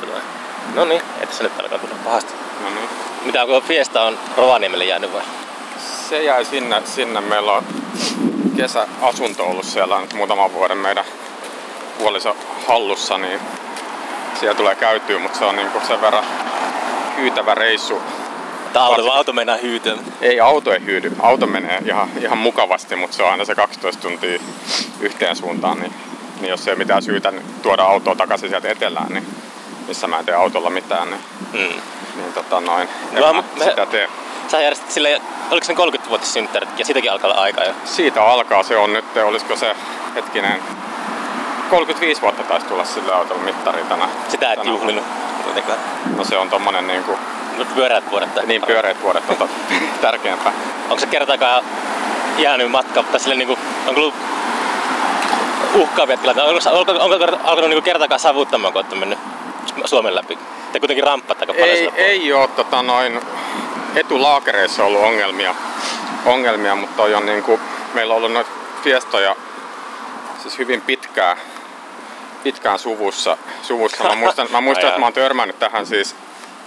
Vai? No niin, ei tässä nyt alkaa tulla pahasti. No niin. Mitä onko Fiesta on Rovaniemelle jäänyt vai? Se jäi sinne, sinne. Meillä on kesäasunto ollut siellä nyt muutaman vuoden meidän puoliso hallussa, niin siellä tulee käytyä, mutta se on niinku sen verran hyytävä reissu. Tää auto, Varsinkin- auto mennään hyytyä. Ei auto ei hyydy. Auto menee ihan, ihan mukavasti, mutta se on aina se 12 tuntia yhteen suuntaan. Niin, niin jos ei ole mitään syytä niin tuoda autoa takaisin sieltä etelään, niin missä mä en tee autolla mitään, niin, Mm. niin tota noin, en No, mä me- sitä tee. Sä järjestit sille, oliko se 30-vuotissynttärit ja siitäkin alkaa olla aika jo. Siitä alkaa, se on nyt, olisiko se hetkinen, 35 vuotta taisi tulla sille autolle mittari tänä. Sitä et tänä juhlinut kuitenkaan. No se on tommonen niinku, No, pyöreät vuodet. tai- niin pyöreät vuodet on tärkeämpää. Onko se kertaakaan jäänyt matka, tai sille niinku, onko ollut uhkaavia tilanteita? Onko, onko, onko, onko alkanut niinku kertaakaan savuttamaan, kun olette mennyt Suomen läpi? Te kuitenkin ramppat aika paljon Ei, ei ole tota, noin etulaakereissa ollut ongelmia, ongelmia mutta on niinku, meillä on ollut noita fiestoja siis hyvin pitkään, pitkään suvussa. suvussa. Mä muistan, mä muistan että mä oon törmännyt tähän siis,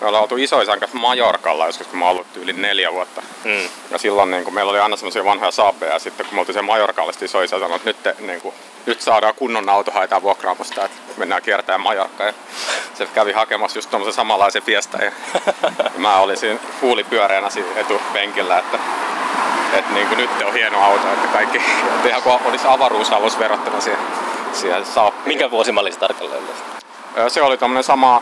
me ollaan oltu isoisän kanssa Majorkalla joskus, kun mä oon ollut yli neljä vuotta. Mm. Ja silloin niin meillä oli aina semmoisia vanhoja saabeja ja sitten kun me oltiin siellä Majorkalla, sitten isoisä sanoi, että nyt, te, niin kuin, nyt saadaan kunnon auto haetaan vuokraamosta, että mennään kiertämään Majorkkaa. Ja se kävi hakemassa just tommosen samanlaisen fiesta ja, ja mä olin siinä fuulipyöreänä siinä etupenkillä, että, että niin kuin nyt on hieno auto, että kaikki, että ihan kuin olisi avaruusalus verrattuna siihen, siihen saappiin. Minkä vuosimalli se tarkalleen Se oli tommonen sama,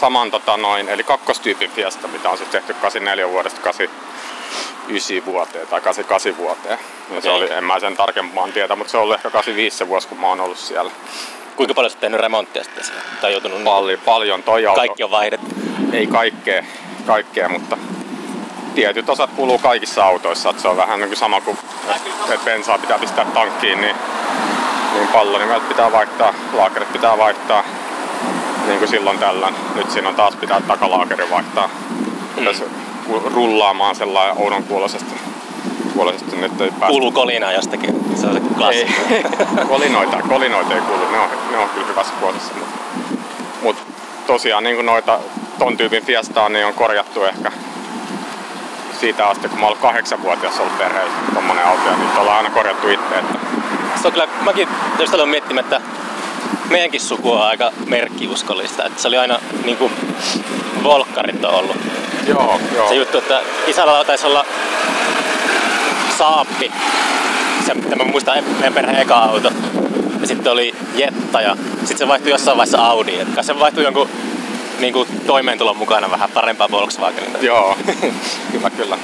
saman tota noin, eli kakkostyypin Fiesta, mitä on sitten tehty 84 vuodesta 89 vuoteen tai 88 vuoteen. Ja se Okei. oli, en mä sen tarkempaan tiedä, mutta se ollut ehkä 85 se vuosi, kun mä oon ollut siellä. Kuinka paljon sä oot tehnyt remonttia sitten siellä? Tai joutunut Paljon, paljon toi auto. Kaikki on vaihdettu. Ei kaikkea, kaikkea, mutta tietyt osat kuluu kaikissa autoissa. Että se on vähän niin kuin sama kuin, että bensaa pitää pistää tankkiin, niin, niin pallonimet pitää vaihtaa, laakerit pitää vaihtaa, niin kuin silloin tällöin. Nyt siinä on taas pitää takalaakeri vaihtaa. Mm. Tässä rullaamaan sellainen oudon kuuloisesti. kuuloisesti nyt ei päästä. Kuuluu kolinaa jostakin. Se on se klassikko. Ei, kolinoita, kolinoita ei kuulu, ne on, ne on kyllä hyvässä kuosissa. Mutta mut tosiaan niin noita ton tyypin Fiestaa niin on korjattu ehkä siitä asti, kun mä ollut kahdeksanvuotias ollut perheessä tommonen auto ja nyt ollaan aina korjattu itse. Että Se on kyllä, mäkin aloin miettimään, että meidänkin suku on aika merkkiuskollista. Että se oli aina niin kuin volkkarit on ollut. joo, joo. Se juttu, että isällä taisi olla Saappi, se, mitä mä muistan meidän perheen eka auto. Ja sitten oli Jetta ja sitten se vaihtui jossain vaiheessa Audi. Et se vaihtui jonkun niin kuin toimeentulon mukana vähän parempaa Volkswagenilla. Joo, kyllä kyllä.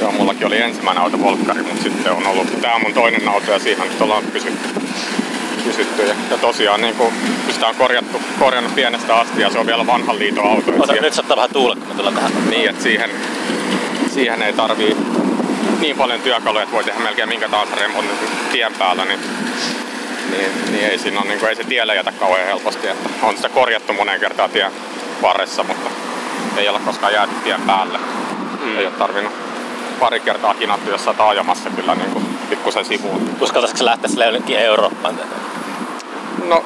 Joo, mullakin oli ensimmäinen auto Volkkari, mutta sitten on ollut, tää on mun toinen auto ja siihen nyt ollaan pysytty. Pysytty. Ja, ja tosiaan niin kuin, sitä on korjattu, korjannut pienestä asti ja se on vielä vanhan liiton auto. Ota, siihen- nyt saattaa vähän tuulla, kun me tullaan tähän. Niin, että siihen, siihen ei tarvii niin paljon työkaluja, että voi tehdä melkein minkä tahansa remontin tien päällä, niin, niin, niin ei, siinä on, niin kuin, ei se tielle jätä kauhean helposti. Että on sitä korjattu moneen kertaan tien varressa, mutta ei ole koskaan jääty tien päälle. Mm. Ei ole tarvinnut pari kertaa hinattu jossain taajamassa kyllä niin kuin pikkusen sivuun. Uskaltaisitko lähteä sille jonnekin Eurooppaan? tätä? No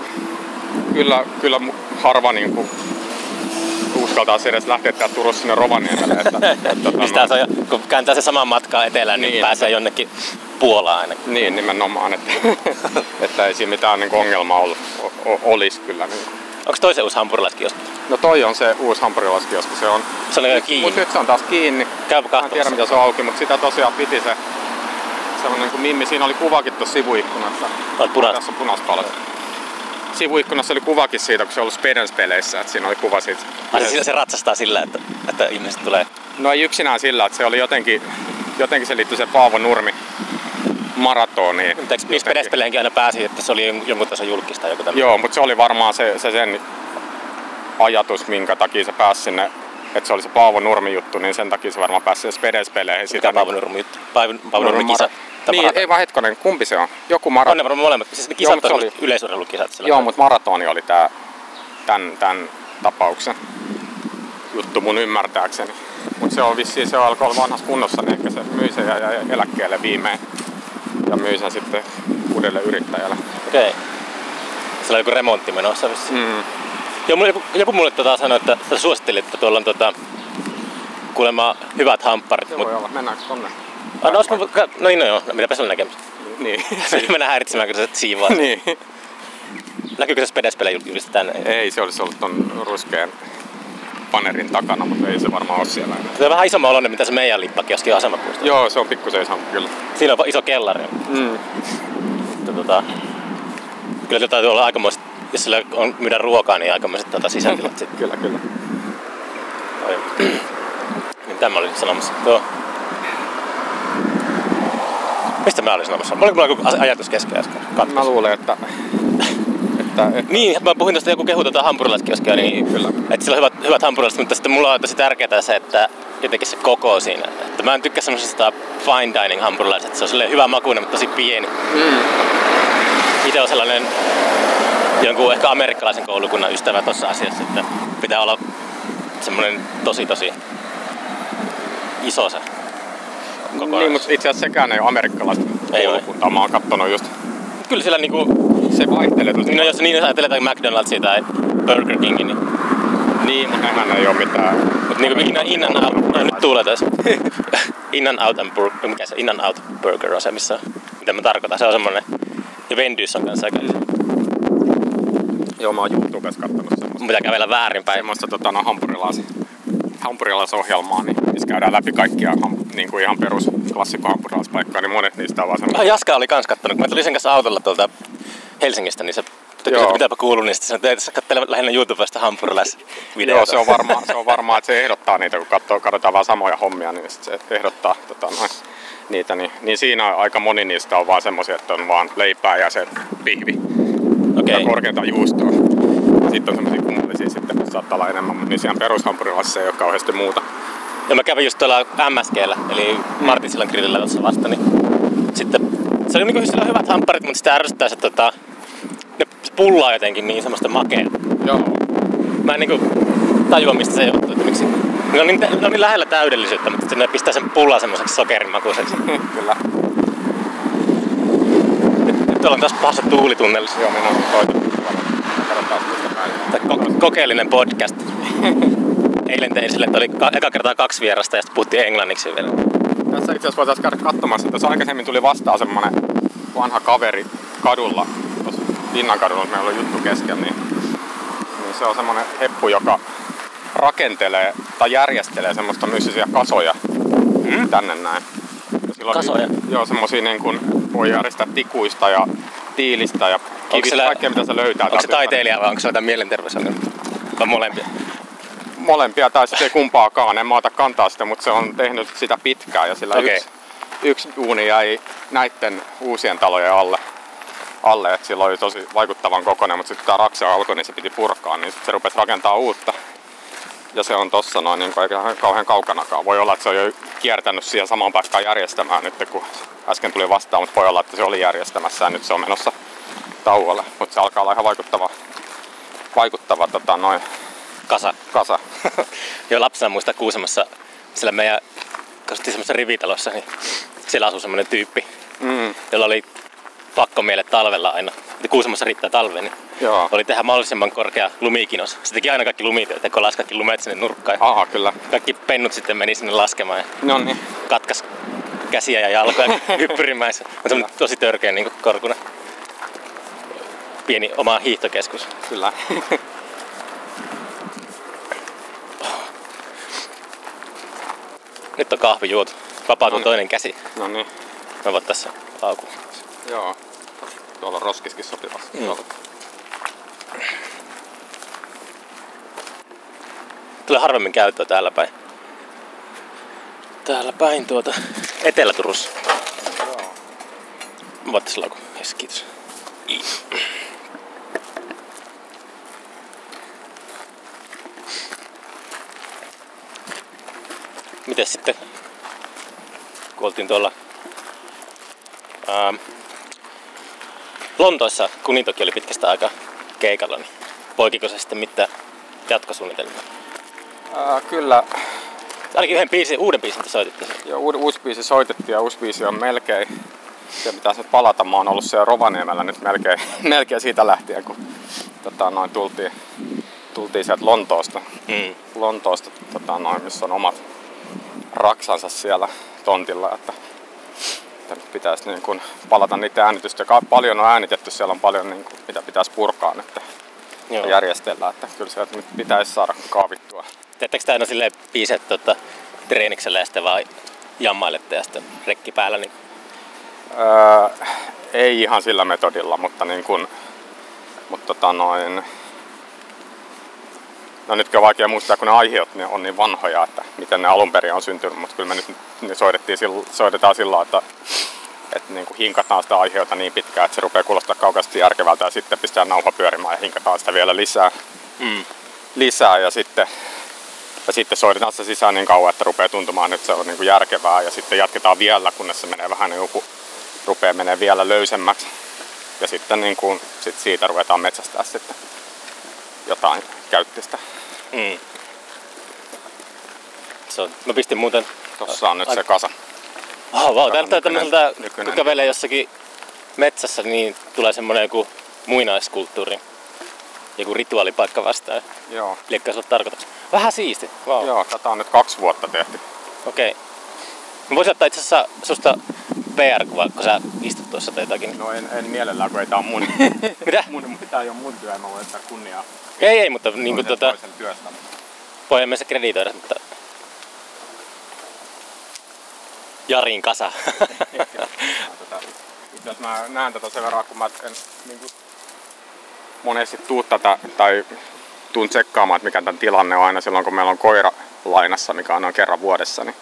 kyllä, kyllä harva niin kuin, uskaltaa edes lähteä täältä Turussa sinne Rovaniemelle. Että, että, tota, Pistää se, kun kääntää se saman matkaa etelään, niin, Niin. pääsee jonnekin Puolaan ainakin. Niin, nimenomaan, että, että ei siinä mitään niin ongelmaa ollut, o, o, olisi kyllä. Niin. Onko toisen uusi hampurilaiskioski? No toi on se uusi hampurilaiskioski, se on. Se jo kiinni. Mutta nyt se on taas kiinni. Käypä Mä en tiedä katsomassa. mitä se on auki, mutta sitä tosiaan piti se semmonen kuin Mimmi. Siinä oli kuvakin tuossa sivuikkunassa. Olet punaista. Tässä on punaiset valot. Sivuikkunassa oli kuvakin siitä, kun se ollut Spedens-peleissä, että siinä oli kuva siitä. Ai se, se ratsastaa sillä, että, että ihmiset tulee. No ei yksinään sillä, että se oli jotenkin, jotenkin se liittyi se Paavo Nurmi maratoniin. Mutta eikö niissä pedespeleenkin aina pääsi, että se oli jon- jonkun tason julkista joku tämmöinen? Joo, mutta se oli varmaan se, se sen ajatus, minkä takia se pääsi sinne, että se oli se Paavo Nurmi juttu, niin sen takia se varmaan pääsi sinne Spedes-peleihin. Mikä Paavo Nurmi juttu? Paavo, Paavo Nurmi kisa. Niin, ei vaan hetkonen, kumpi se on? Joku On maraton. ne varmaan molemmat. Siis ne Joo, kisat on se oli... yleisurheilukisat. sillä Joo, mutta maratoni oli tää, tämän, tämän tapauksen juttu mun ymmärtääkseni. Mutta se on vissiin, se alkoi olla vanhassa kunnossa, niin ehkä se myi sen ja jäi eläkkeelle viimein. Ja myi sen sitten uudelle yrittäjälle. Okei. Siellä on joku remontti menossa vissiin. Mm. Joo, mulle, joku, joku mulle tota sanoi, että, että suositteli, että tuolla on tota, kuulemma hyvät hampparit. Se Mut, voi olla. Mennäänkö tonne? ah, no, no, niin, no joo, no, mitäpä on näkemistä. Niin. Mennään häiritsemään, kun sä siivoat. niin. Näkyykö se Spedespele tänne? Ei, se olisi ollut ton ruskean panerin takana, mutta ei se varmaan ole siellä enää. Se on vähän isomman oloinen, mitä se meidän lippakioski on asemapuisto. Joo, se on pikkusen isompi kyllä. Siinä on iso kellari. Mm. Tota, kyllä se täytyy olla aikamoiset, jos sillä on myydä ruokaa, niin aikamoiset tota, sisätilat sitten. Kyllä, kyllä. Niin tämä oli sanomassa. Tuo. Mistä mä olin sanomassa? Oliko mulla joku ajatus kesken äsken? Katkos. Mä luulen, että... että, että Niin, mä puhuin tuosta joku kehu tuota hampurilaiskioskia, niin, Niin, kyllä. että sillä on hyvät, hyvät hampurilaiset, mutta sitten mulla on tosi tärkeää se, että jotenkin se koko siinä. Että mä en tykkää semmoisesta fine dining hampurilaiset, että se on silleen hyvä makuinen, mutta tosi pieni. mm. Itse on sellainen jonkun ehkä amerikkalaisen koulukunnan ystävä tuossa asiassa, että pitää olla semmoinen tosi tosi iso se kokonaisuus. Niin, mutta itse asiassa sekään ei ole amerikkalaista koulukuntaa. Mä oon kattonut just... Kyllä sillä niinku, Se vaihtelee tosi niin no jos niin jos ajattelee jotain McDonald'sia tai Burger Kingin, niin Niin, mutta nehän ei ole mitään... Mutta niinku in, in and out, no, nyt tulee tässä. in and out and burger, mikä se in and out burger on se, missä, mitä mä tarkoitan. Se on semmonen, ja Vendys on kanssa aika iso. Joo, mä oon YouTubessa kattonut semmoista. Mun pitää kävellä väärinpäin. Semmoista tota, no, hampurilais, hampurilaisohjelmaa, niin, missä käydään läpi kaikkia niin kuin ihan perus klassikko hampurilaispaikkoja, niin monet niistä on vaan semmoista. Ah, Jaska oli kans kattonut, kun mä tulin sen kanssa autolla tuolta Helsingistä, niin se Joo. niin sitten sanoi, että tässä katselee lähinnä YouTubesta hampurilaisvideoita. Joo, se on varmaan, se on varmaa, että se ehdottaa niitä, kun katsoo, katsotaan vaan samoja hommia, niin se ehdottaa tota, noin, niitä. Niin, niin siinä aika moni niistä on vaan semmoisia, että on vaan leipää ja se pihvi. Okay. korkeintaan juustoa. Sitten on semmoisia kummallisia sitten, saattaa olla enemmän, mutta niin siellä perushampurilaisissa ei ole kauheasti muuta. Ja mä kävin just tuolla MSGllä, eli Martin sillan grillillä tuossa vasta, niin sitten se oli niinku sillä hyvät hampparit, mutta sitä ärsyttää se tota, ne pullaa jotenkin niin semmoista makea. Joo. Mä en niinku tajua mistä se johtuu, että miksi. Ne on niin, ne on niin lähellä täydellisyyttä, mutta ne pistää sen pullan semmoiseksi sokerimakuiseksi. Kyllä. Ollaan taas pahassa tuulitunnelissa. Joo, päin. Tai ko- kokeellinen podcast. Eilen tein sille, että oli ka- eka kertaa kaksi vierasta ja sitten puhuttiin englanniksi vielä. Tässä itse asiassa voitaisiin käydä katsomassa. Tässä aikaisemmin tuli vastaan semmonen vanha kaveri kadulla, tuossa Linnan kadulla, meillä oli juttu kesken, niin, niin se on semmonen heppu, joka rakentelee tai järjestelee semmoista mystisiä kasoja mm. tänne näin. On Kasoja? Joo, semmosia niin kuin voi järjestää tikuista ja tiilistä ja kivistä, sillä- kaikkea mitä se löytää. Onko se taiteilija vai onko se jotain mielenterveysongelmia? Vai molempia? molempia tai sitten kumpaakaan. En mä ota kantaa sitä, mutta se on tehnyt sitä pitkään ja sillä Okei. yksi, yksi uuni jäi näiden uusien talojen alle. alle että sillä oli tosi vaikuttavan kokoinen, mutta sitten tämä raksa alkoi, niin se piti purkaa, niin sit se rupesi rakentaa uutta. Ja se on tossa noin niin eikä kauhean kaukanakaan. Voi olla, että se on jo kiertänyt siihen samaan paikkaan järjestämään nyt, kun äsken tuli vastaan, mutta voi olla, että se oli järjestämässä ja nyt se on menossa tauolle. Mutta se alkaa olla ihan vaikuttava, vaikuttava tota, noin Kasa. kasa. Jo lapsena muista Kuusamossa, siellä meidän kasvattiin semmoisessa rivitalossa, niin siellä asui semmoinen tyyppi, Mm, jolla oli pakko meille talvella aina. Ja Kuusamossa riittää talveen, niin joo. oli tehdä mahdollisimman korkea lumikinos. Se teki aina kaikki lumityöt kolasi kaikki lumet sinne nurkkaan. Aha, kyllä. kaikki pennut sitten meni sinne laskemaan ja No niin. katkas käsiä ja jalkoja hyppyrimäessä. On semmoinen tosi törkeä niin korkunen. Pieni oma hiihtokeskus. Kyllä. Nyt on kahvi juotu. Vapautuu No niin. toinen käsi. no niin. Mä voin tässä auku. Joo. Tuolla on roskiskin sopivassa. Mm. Tuolla. Tulee harvemmin käyttöä täällä päin. Täällä päin tuota Etelä-Turussa. Lauku. Yes, kiitos. Miten sitten, kun oltiin tuolla ähm, Lontoossa, kun Nitoki oli pitkästä aikaa keikalla, niin poikiko se sitten mitään jatkosuunnitelmia? Ää, kyllä. Ainakin yhden biisin, uuden biisin te soititte. Ja uusi, uusi biisi soitettiin ja uusi biisi on melkein. Se pitäisi nyt palata. Mä oon ollut siellä Rovaniemellä nyt melkein, melkein siitä lähtien, kun tota, noin tultiin, tultiin sieltä Lontoosta, Mm. Lontoosta tota, noin, missä on omat raksansa siellä tontilla, että, että nyt pitäisi niin kuin palata niitä äänitystä, joka paljon on äänitetty, siellä on paljon niin kuin, mitä pitäisi purkaa nyt Joo. järjestellä, että kyllä sieltä nyt pitäisi saada kaavittua. Teettekö te aina silleen biiset tota, treeniksellä ja sitten vaan jammailette ja sitten rekki päällä? Niin... Öö, ei ihan sillä metodilla, mutta niin kuin, mutta tota noin, No nytkin on vaikea muistaa, kun ne aiheet ne on niin vanhoja, että miten ne alun perin on syntynyt, mutta kyllä me nyt ne soitettiin, sillä- soitetaan sillä että, että niin kuin hinkataan sitä aiheutta niin pitkään, että se rupeaa kuulostaa kaukaisesti järkevältä ja sitten pistetään nauha pyörimään ja hinkataan sitä vielä lisää, Mm. lisää ja sitten, ja sitten soitetaan sitä sisään niin kauan, että rupeaa tuntumaan, että se on niin kuin järkevää ja sitten jatketaan vielä, kunnes se menee vähän niin kuin, rupeaa menee vielä löysemmäksi. Ja sitten niin kuin, sit siitä ruvetaan metsästää sitten jotain käyttistä. Mm. Se on, mä pistin muuten... Tuossa on nyt se kasa. Oh, wow, tää näyttää tämmöiseltä, kun kävelee jossakin metsässä, niin tulee semmonen joku muinaiskulttuuri. Joku rituaalipaikka vastaan. Joo. Liekkä se ole tarkoitus. Vähän siisti. Wow. Joo, tätä on nyt kaksi vuotta tehty. Okei. Okay. Mä voisin ottaa itse asiassa susta PR-kuva, kun sä istut tuossa tai jotakin. No en, en mielellään, kun ei tää on mun, Mitä? mun, tää ei ole mun työ, mä voin ottaa kunniaa Ei, ei, mutta niin toisen tota, työstä. voimme me se kreditoida, mutta... Jarin kasa. Tota, itse asiassa mä näen tätä sen verran, kun mä en niin kuin, monesti tuu tätä, tai tuun tsekkaamaan, että mikä tämän tilanne on aina silloin, kun meillä on koira lainassa, mikä on noin kerran vuodessa, niin,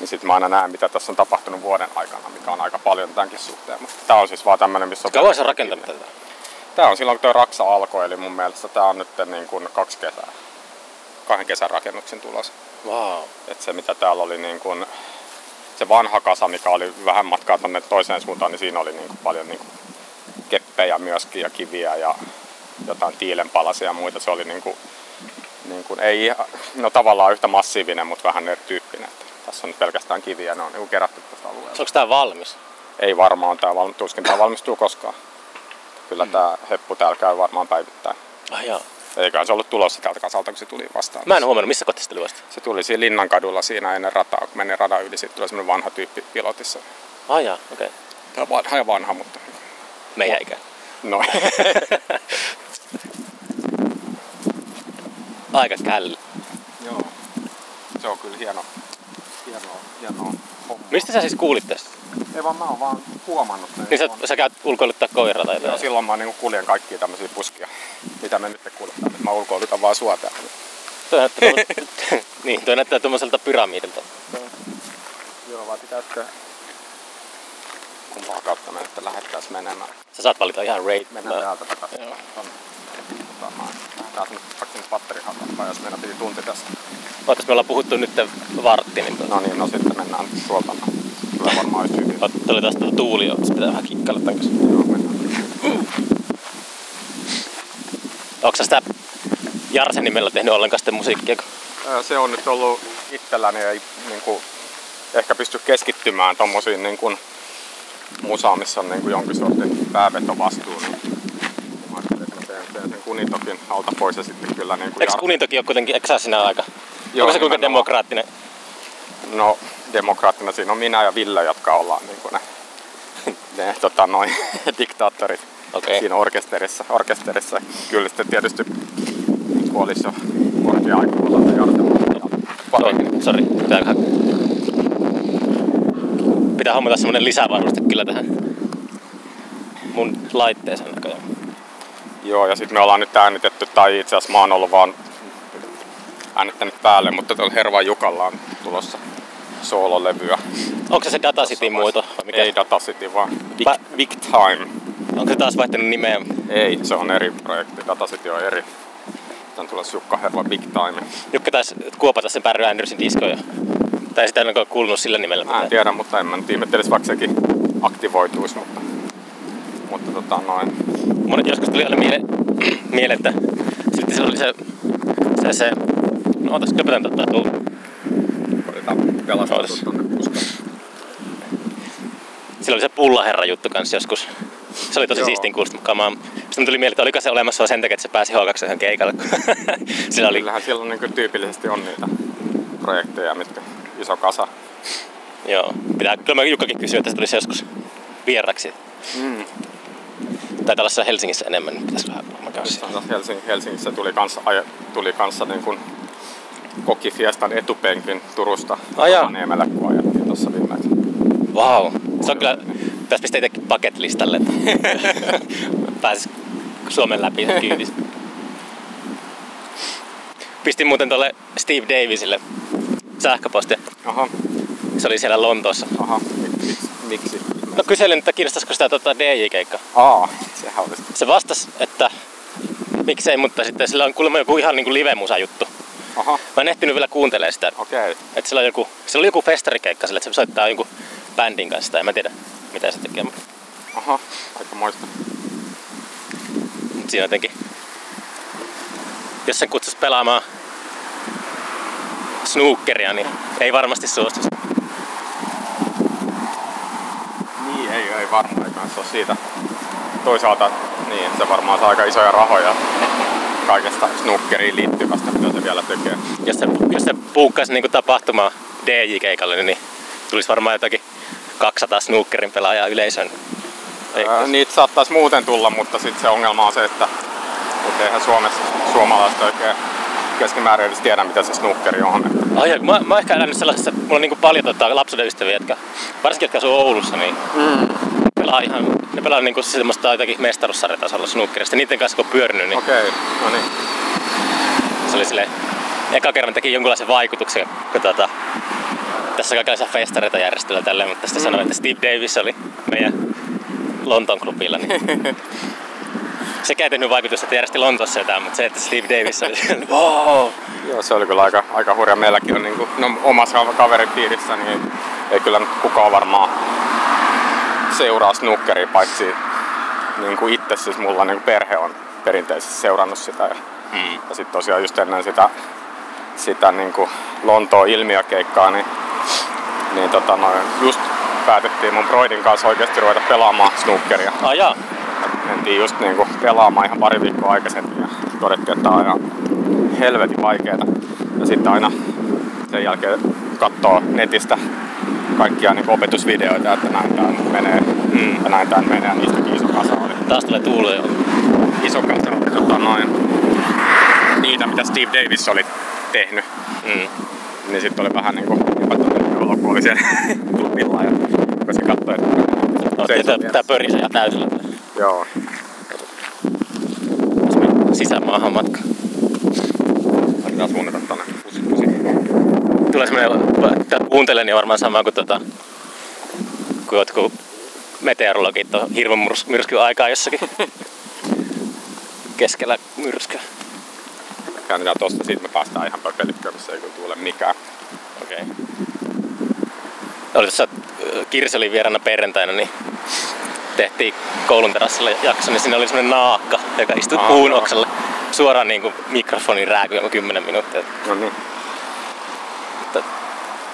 niin sitten mä aina näen, mitä tässä on tapahtunut vuoden aikana, mikä on aika paljon tämänkin suhteen. Mutta tää on siis vaan tämmönen, missä on... Kauan sä rakentanut tätä? Tää on silloin, kun tuo Raksa alkoi, eli mun mielestä tää on nyt niin kuin kaksi kesää. Kahden kesän rakennuksen tulos. Wow. Et se mitä täällä oli niin kuin, se vanha kasa, mikä oli vähän matkaa tonne toiseen suuntaan, niin siinä oli niin kuin paljon niin kuin keppejä myöskin ja kiviä ja jotain tiilenpalasia ja muita. Se oli niin kuin, niin kuin, ei, no tavallaan yhtä massiivinen, mutta vähän erityyppinen. Että tässä on nyt pelkästään kiviä, ne on niin kerätty tästä alueelta. Onko tää valmis? Ei varmaan tämä val, tuskin tämä valmistuu koskaan. Kyllä tämä heppu täällä käy varmaan päivittäin. Ah, joo. Eiköhän se ollut tulossa täältä kasalta, kun se tuli vastaan. Mä en huomannut, missä kohtaa se tuli vasta. Se tuli siinä Linnankadulla siinä ennen rataa, kun meni radan yli, sitten tuli semmoinen vanha tyyppi pilotissa. Ah, okei. Okay. Tämä on vanha ja vanha, mutta Meidän ikä. no. Aika källi. Joo. Se on kyllä hieno, hieno, hieno homma. Mistä sä siis kuulit tästä? Ei vaan mä oon vaan huomannut. Niin sä, sä käyt ulkoiluttaa koiraa tai Joo, jotain? silloin mä niin kuljen kaikkia tämmöisiä puskia, mitä me nyt kuljetaan. Mä ulkoilutan vaan sua täällä. Toi näyttää, niin, toi näyttää tommoselta pyramidilta. Joo, vaan pitäisikö kumpaa kautta me nyt lähdettäis menemään. Sä saat valita ihan raid. Mennään täältä tätä. Joo. Tonne. Lähdetään sinne vaikka sinne patterihakkaan, jos meidän piti tunti tässä. Ootas, me ollaan puhuttu nyt vartti, niin No niin, no sitten mennään tuolta. Tulee varmaan yhtä hyvin. Tuli taas tuota tuuli jo, sit pitää vähän kikkailla tän kanssa. Joo, mennään. Onko sä sitä Jarsen nimellä tehnyt ollenkaan sitten musiikkia? Se on nyt ollut itselläni ei niin kuin, ehkä pysty keskittymään tommosiin niin kuin, musaan, missä on niin kuin jonkin sortin päävetovastuu. Niin teen sen kunitokin alta pois ja sitten kyllä niin kuin Eikö kunin toki ole kuitenkin, eikö sinä aika? Joo, Onko se kuinka demokraattinen? No, demokraattina siinä on minä ja Ville, jotka ollaan niin kuin ne, ne tota, noin, diktaattorit Okei. siinä orkesterissa. orkesterissa. Kyllä sitten tietysti niin kuin olisi jo korkea aika olla Oi, sori, pitää vähän... Pitää hommata semmonen lisävaruste kyllä tähän mun laitteeseen näköjään. Joo, ja sitten me ollaan nyt äänitetty, tai itse asiassa mä oon ollut vaan äänittänyt päälle, mutta tuolla Hervan Jukalla on tulossa soololevyä. Onko se se Data City muoto? vai Mikä? Ei Data City, vaan Big, Va- Big Time. Onko se taas vaihtanut nimeä? Ei, se on eri projekti. Data City on eri. Tän tulossa Jukka Herva Big Time. Jukka taisi kuopata sen Barry Andersin diskoja. Tai sitä en ole kuulunut sillä nimellä. Mä en tiedä, mutta en mä nyt ihmettelisi, vaikka sekin aktivoituisi, mutta, mutta tota noin. Mun joskus tuli aina mieleen, miele, että sitten se oli se, se, se no otas köpötän tota tuu. Koitetaan pelastaa Ootas. tuonne puskaan. Sillä oli se pullaherra juttu kanssa joskus. Se oli tosi Joo. siistin kuulosta kamaa. Sitten tuli mieleen, että oliko se olemassa sen takia, että se pääsi H2 keikalle. Sillä oli, Kyllähän silloin niin tyypillisesti on niitä projekteja, mitkä iso kasa. joo. Pitää, kyllä mä Jukkakin kysyä, että se tulisi joskus vieraksi. Mm. Tai tällaisessa Helsingissä enemmän, niin pitäisi vähän varmaan käydä siellä. Tässä Helsing, Helsingissä tuli kanssa, tuli kanssa niin kuin koki Fiestan etupenkin Turusta Ai jaa. Niemelle, kun ajettiin tuossa viimeksi. Vau. Se on kyllä, pitäisi pistää itsekin bucket listalle, että pääsis Suomen läpi kyydissä. Pistin muuten tuolle Steve Davisille sähköpostia. Aha, Se oli siellä Lontoossa. aha, mik, miksi? miksi? No kyselin, että kiinnostaisiko sitä tota DJ-keikkaa. Aa, sehän olisi. Se vastasi, että miksei, mutta sitten sillä on kuulemma joku ihan niinku live-musa juttu. Aha, Mä en ehtinyt vielä kuuntelemaan sitä. okei. Että sillä on joku, sillä oli joku festarikeikka sillä, että se soittaa jonkun bändin kanssa. Tai en mä tiedä, mitä se tekee. Aha, aika moista. siinä jotenkin... Jos sen kutsuisi pelaamaan snookeria, niin ei varmasti suostuisi. Niin, ei, ei varmaan kanssa ole siitä. Toisaalta niin, se varmaan saa aika isoja rahoja kaikesta snookeriin liittyvästä, mitä se vielä tekee. Jos se, jos se puukkaisi niinku tapahtumaa DJ-keikalle, niin tulisi varmaan jotakin 200 snookerin pelaajaa yleisön. Ei, Ää, niitä saattaisi muuten tulla, mutta sitten se ongelma on se, että, että eihän Suomessa suomalaiset oikein keskimäärin edes tiedä, mitä se snookeri on. Ai, mä, mä oon ehkä elänyt sellaisessa, mulla on niinku paljon tota, lapsuuden ystäviä, jotka, varsinkin jotka asuu Oulussa, niin mm. pelaa ihan, ne pelaa niinku semmoista jotakin mestaruussarjatasolla snookerista. Niiden kanssa kun on pyörinyt, niin Okei, no niin. se oli sille eka kerran teki jonkunlaisen vaikutuksen, kun tota, tässä kaikenlaisia festareita järjestellä tälleen, mutta sitten mm. sanoi, että Steve Davis oli meidän Lontoon klubilla. Niin sekä ei tehnyt vaikutusta, että järjesti Lontoossa jotain, mutta se, että Steve Davis oli wow. Joo, se oli kyllä aika, aika hurja. Meilläkin on niin kuin, no, omassa kaveripiirissä, niin ei kyllä kukaan varmaan seuraa snookeria, paitsi niin kuin itse, siis mulla niin kuin perhe on perinteisesti seurannut sitä. Ja, Mm. ja sitten tosiaan just ennen sitä, sitä niin kuin Lontoon ilmiökeikkaa, niin, niin tota, noin, just päätettiin mun broidin kanssa oikeasti ruveta pelaamaan snookeria. Jaa. Mentiin just niin kuin pelaamaan ihan pari viikkoa aikaisemmin ja todettiin, että on ihan helvetin vaikeeta. Ja sitten aina sen jälkeen katsoo netistä kaikkia niin opetusvideoita, että näin nyt menee Mm. ja näin tää menee. Ja niistäkin iso kasa oli. Taas tulee tuulee. Iso kasa oli tota, noin, niitä, mitä Steve Davis oli tehnyt. Mm. Niin sitten oli vähän niinku epätoivoinen olo, kun oli siellä klubilla ja kun se katsoi, että tää pörisee ihan täysillä. Joo. Sisämaahan matka. Laitetaan suunnata pusi. Tulee semmonen, että kuuntelen niin varmaan sama kuin tota, kun jotkut meteorologit on hirveän myrs- myrskyn aikaa jossakin keskellä myrskyä. Käännetään tosta, siitä me päästään ihan pöpelikköön, missä ei kyllä tuule mikään. Okei. Okay. Oli tuossa, äh, Kirsi oli vieraana perjantaina, niin tehtiin koulun terassilla jakso, niin siinä oli semmonen naakka, joka istui Aha, puun joo. oksalla suoraan niin kuin mikrofonin rääkyy joku 10 minuuttia. No niin. Mutta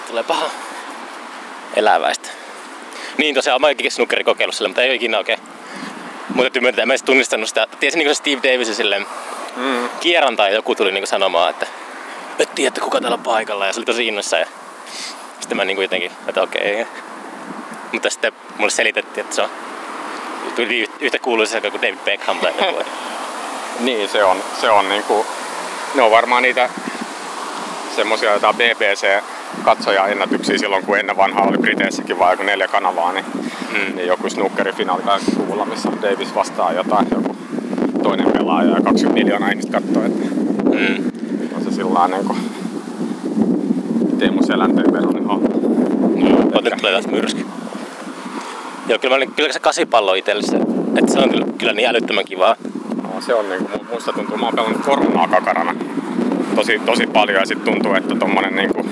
tulee paha eläväistä. Niin tosiaan, mä oonkin snookeri kokeillut sille, mutta ei ole ikinä oikein. Mutta myöntää, en mä edes tunnistanut sitä. Tiesin niin se Steve Davis silleen, Mm. kierran tai joku tuli niin sanomaan, että et tiedä, että kuka täällä on paikalla. Ja se oli tosi innoissaan. Ja sitten mä niin jotenkin, että okei. Mutta sitten mulle selitettiin, että se on tuli yht- yhtä kuuluisa kuin David Beckham tai joku. Niin, se on, se on niinku, ne on varmaan niitä semmosia jotain BBC katsojaennätyksiä silloin, kun ennen vanhaa oli Briteissäkin vaan joku neljä kanavaa, niin, Mm. niin joku snookerifinaali 80-luvulla, missä Davis vastaa jotain, joku toinen pelaaja ja 20 miljoonaa ihmistä katsoo, että Mm. on se sillä niinku Teemu Selänteen veronen hahmo. Mutta nyt tulee taas myrsky. Joo, kyllä, mä, kyllä se kasipallo itselle se, että se on kyllä, kyllä niin älyttömän kivaa. No, se on niinku, mu- musta tuntuu, mä oon pelannut koronaa kakarana tosi, tosi paljon ja sit tuntuu, että tommonen niinku,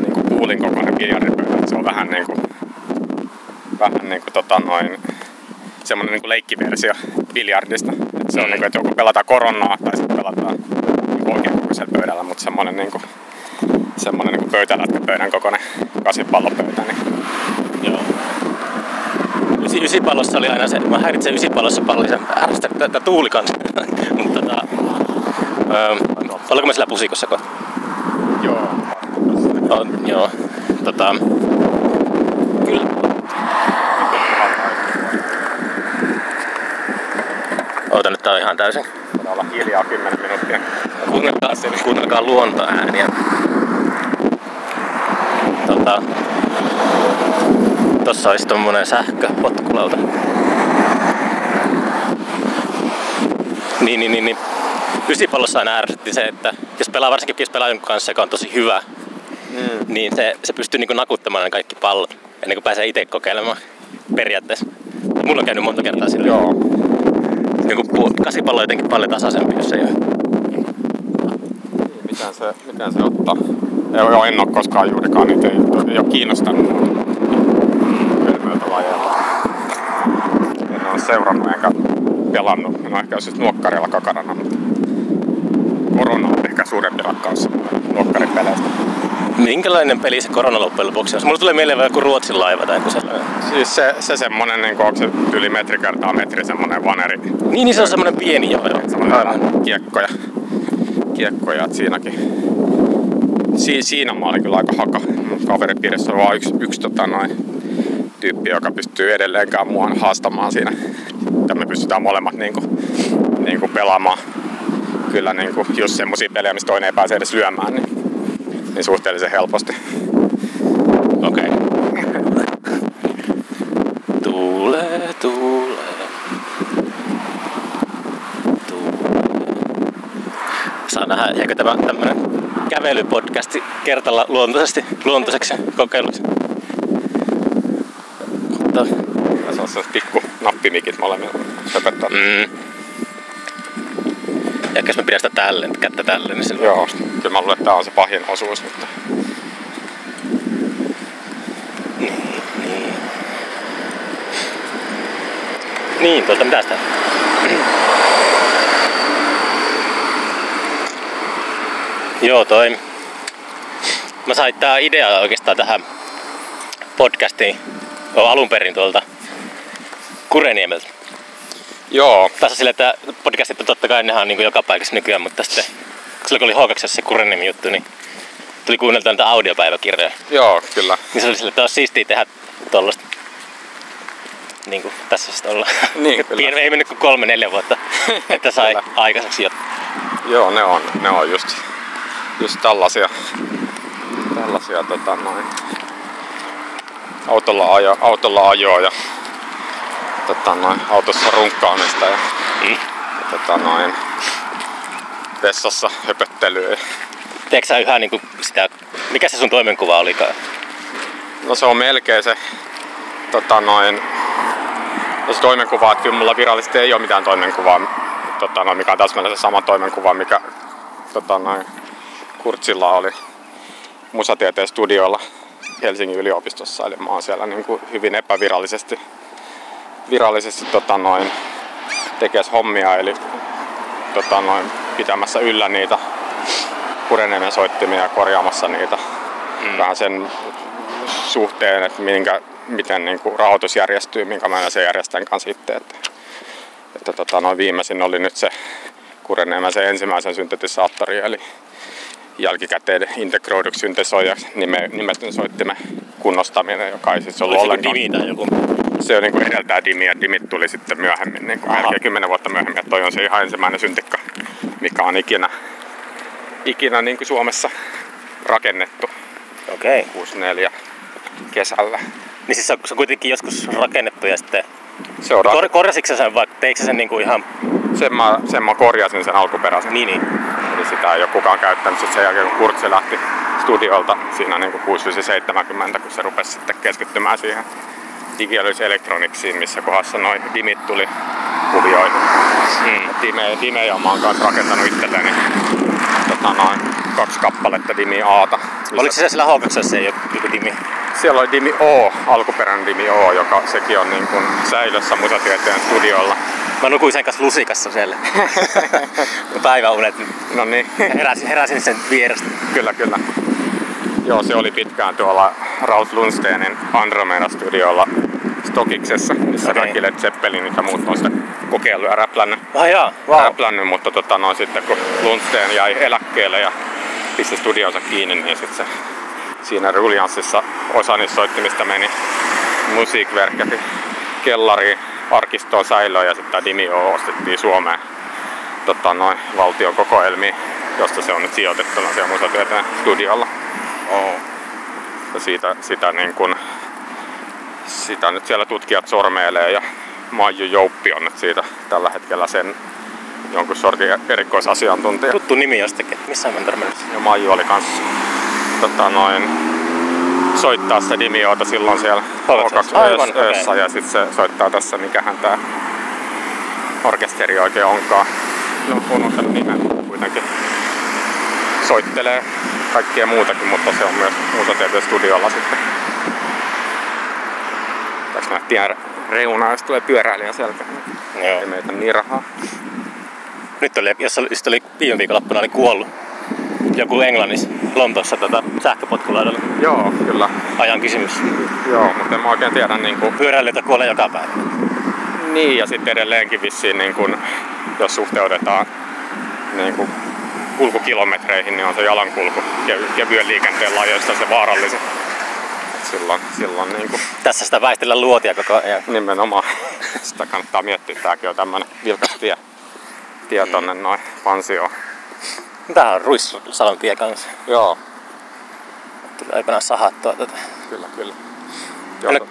niinku puulin kokoinen biljardipöytä, se on vähän niinku, vähän niinku tota noin, semmonen niinku leikkiversio biljardista. Et se on Mm. niinku, että joko pelataan koronaa tai sitten pelataan niinku oikein kokoisella pöydällä, mutta semmonen niinku, semmonen niinku pöytälätkäpöydän kokoinen kasipallopöytä, niin Joo. Ysi, ysipallossa oli aina se, mä häiritsen ysipallossa paljon sen ärsytä tätä tuuli kanssa. Mutta tota, öö, oliko mä sillä pusikossa kohta? Joo. On, joo. Tota, kyllä. Oota nyt tää on ihan täysin. Pitää olla hiljaa 10 minuuttia. Kuunnelkaa, kuunnelkaa luontoääniä. Tota, tossa olisi tommonen sähköpotkulauta. Niin, niin, niin, niin. Ysipallossa aina ärsytti se, että jos pelaa, varsinkin jos pelaa jonkun kanssa, joka on tosi hyvä, Mm. niin se, se pystyy niinku nakuttamaan ne kaikki pallot ennen kuin pääsee itse kokeilemaan periaatteessa. Mulla on käynyt monta kertaa sillä. Joo. Joku kasipallo on jotenkin paljon tasaisempi, jos ei ole. Miten se, miten se ottaa? Ei, joo, en ole koskaan juurikaan niitä, ei, ei ole kiinnostanut lajeilla. En ole seurannut enkä pelannut. En ole ehkä joskus nuokkarilla kakarana, mutta korona on ehkä suurempi rakkaus nuokkaripeleistä. Minkälainen peli se korona loppujen lopuksi on? Mulla tulee mieleen vähän joku Ruotsin laiva tai joku sellainen. Siis se, se semmonen, niin onko se yli metri kertaa metri semmonen vaneri, Niin, niin se on semmoinen pieni joo. joo. semmonen kiekkoja, kiekkoja, että siinäkin. Si, siinä mä olin kyllä aika haka. Mun Kaveripiirissä on vaan yksi, yksi tota noin, tyyppi, joka pystyy edelleenkään mua haastamaan siinä. Ja me pystytään molemmat niinku, niinku pelaamaan kyllä niinku just semmosia pelejä, mistä toinen ei pääse edes lyömään, niin, niin suhteellisen helposti. Okei. Okay. Tuulee. Tuulee. Saa nähdä, jääkö tämä tämmönen kävelypodcasti kertalla luontoisesti, luontoiseksi kokeiluksi. Mutta, Tässä on sellaiset pikku nappimikit molemmilla. Söpöttää. mm. Ja jos mä pidän sitä tälleen, kättä tälleen, niin se Joo, kyllä mä luulen, että tää on se pahin osuus. Mutta Niin, tuota, mitäs tää? Joo, toi. Mä sain tää idea oikeastaan tähän podcastiin alun perin tuolta Kureniemeltä. Joo, Tässä sille, että podcastit on totta kai nehän on niin joka paikassa nykyään, mutta sitten silloin kun oli H2 se Kureniemi juttu, niin tuli kuunneltua näitä audiopäiväkirjoja. joo, kyllä. Niin se oli sille, että olisi siistiä tehdä tollaista. Niin kuin tässä sitten ollaan. Niin, kyllä. Pien, ei mennyt kuin kolme, neljä vuotta, että sai aikaiseksi jo. Joo, ne on, ne on just, just tällaisia, tällaisia tota noin, autolla, ajo, autolla ajoa ja tota noin, autossa runkkaamista ja, Mm. ja tota noin, vessassa höpöttelyä. Teekö sä yhä niin kuin sitä, mikä se sun toimenkuva olikaan? No se on melkein se, tota noin, no se toimenkuva, että kyllä mulla virallisesti ei ole mitään toimenkuvaa, tota noin, mikä on täsmälleen se sama toimenkuva, mikä tota noin, Kurtsilla oli musatieteen studioilla Helsingin yliopistossa, eli mä oon siellä niin kuin hyvin epävirallisesti virallisesti tota noin, tekes hommia, eli tota noin, pitämässä yllä niitä Kureniemen soittimia ja korjaamassa niitä Mm. vähän sen suhteen, että minkä, miten niin kuin rahoitus järjestyy, minkä mä sen järjestän kanssa itse. Että, että tota, noin viimeisin oli nyt se Kureniemen se ensimmäisen syntetisaattori, eli jälkikäteen integroiduksi syntesoijaksi nime, nimetyn soittimen kunnostaminen, joka ei siis ollut se ollenkaan. Dimi tai joku? Se on niin kuin edeltää Dimiä, Dimit tuli sitten myöhemmin, niin kuin melkein kymmenen vuotta myöhemmin. Ja toi on se ihan ensimmäinen syntikka, mikä on ikinä, ikinä niin kuin Suomessa rakennettu. Okei. Okay. 64 kesällä. Niin siis se on, se on kuitenkin joskus rakennettu ja sitten... Se on Kor, ra- korjasitko sä sen vai teikö sen niinku ihan... sen, mä, sen mä korjasin sen alkuperäisen. Niin, niin. Eli sitä ei ole kukaan käyttänyt sit sen jälkeen, kun Kurtsi lähti studiolta siinä niin kuin 6970, kun se rupesi sitten keskittymään siihen Digialys Electroniksiin, missä kohdassa noin dimit tuli kuvioihin. Mm. Dime, Dimejä mä oon kanssa rakentanut itselleni tota noin, kaksi kappaletta Dimi Aata. Oliko se sillä H2 joku, joku Dimi? Siellä oli Dimi O, alkuperäinen Dimi O, joka sekin on niin kuin säilössä musatieteen studiolla. Mä nukuin sen kanssa lusikassa siellä. Päiväunet. No niin, Heräsin, heräsin sen vierestä. kyllä kyllä. Joo, se oli pitkään tuolla Raut Lundsteinin Andromeda-studiolla Stokiksessa, missä Okei. kaikki Led Zeppelinit ja muut on sitä kokeillut ja räplännyt. Ai jaa, Wow. Räplännyt, mutta tota, no, sitten kun Lundsten jäi eläkkeelle ja pisti studionsa kiinni, niin sitten se siinä Ruljanssissa osa niistä soittimista meni musiikverkketi kellariin arkistoon säilöön ja sitten Dimio ostettiin Suomeen tota, noin, valtion kokoelmiin, josta se on nyt sijoitettuna siellä musatieteen studiolla. Oh. Ja siitä, sitä, niin kun, sitä nyt siellä tutkijat sormeilee ja Maiju Jouppi on nyt siitä tällä hetkellä sen jonkun sortin erikoisasiantuntija. Tuttu nimi jostakin. Missä mä törmännyt? Ja Maiju oli kans tota, noin, soittaa sitä Dimiota silloin siellä H2. Aivan, O2 öössä okei. ja sitten se soittaa tässä, mikähän tää orkesteri oikein onkaan. No unohtanut nimen kuitenkin. Soittelee kaikkea muutakin, mutta se on myös musatieteen studiolla sitten. Tässä näet tien reunaa, jos tulee pyöräilijän selkään. Joo. Ei meitä niin rahaa. Nyt oli, jos oli, oli viime viikonloppuna oli kuollut joku Englannissa, Lontoossa tota, sähköpotkulaudalla. Joo, kyllä. Ajan kysymys. Joo, mutta en mä oikein tiedä niin kuin, Pyöräilijöitä kuolee joka päivä. Niin, ja sitten edelleenkin vissiin, niin kun, jos suhteutetaan niin kun, kulkukilometreihin, niin on se jalankulku kev- kevyen liikenteen lajeista se vaarallisin. Silloin, silloin niin kun, Tässä sitä väistellä luotia koko ajan. nimenomaan sitä kannattaa miettiä. Tämäkin on tämmönen vilkas tie, tie tonne noin pansioon. Tää on Ruissalon tie kanssa. Joo, Tuli aikanaan sahattua tätä. kyllä, kyllä. Joo, No- to,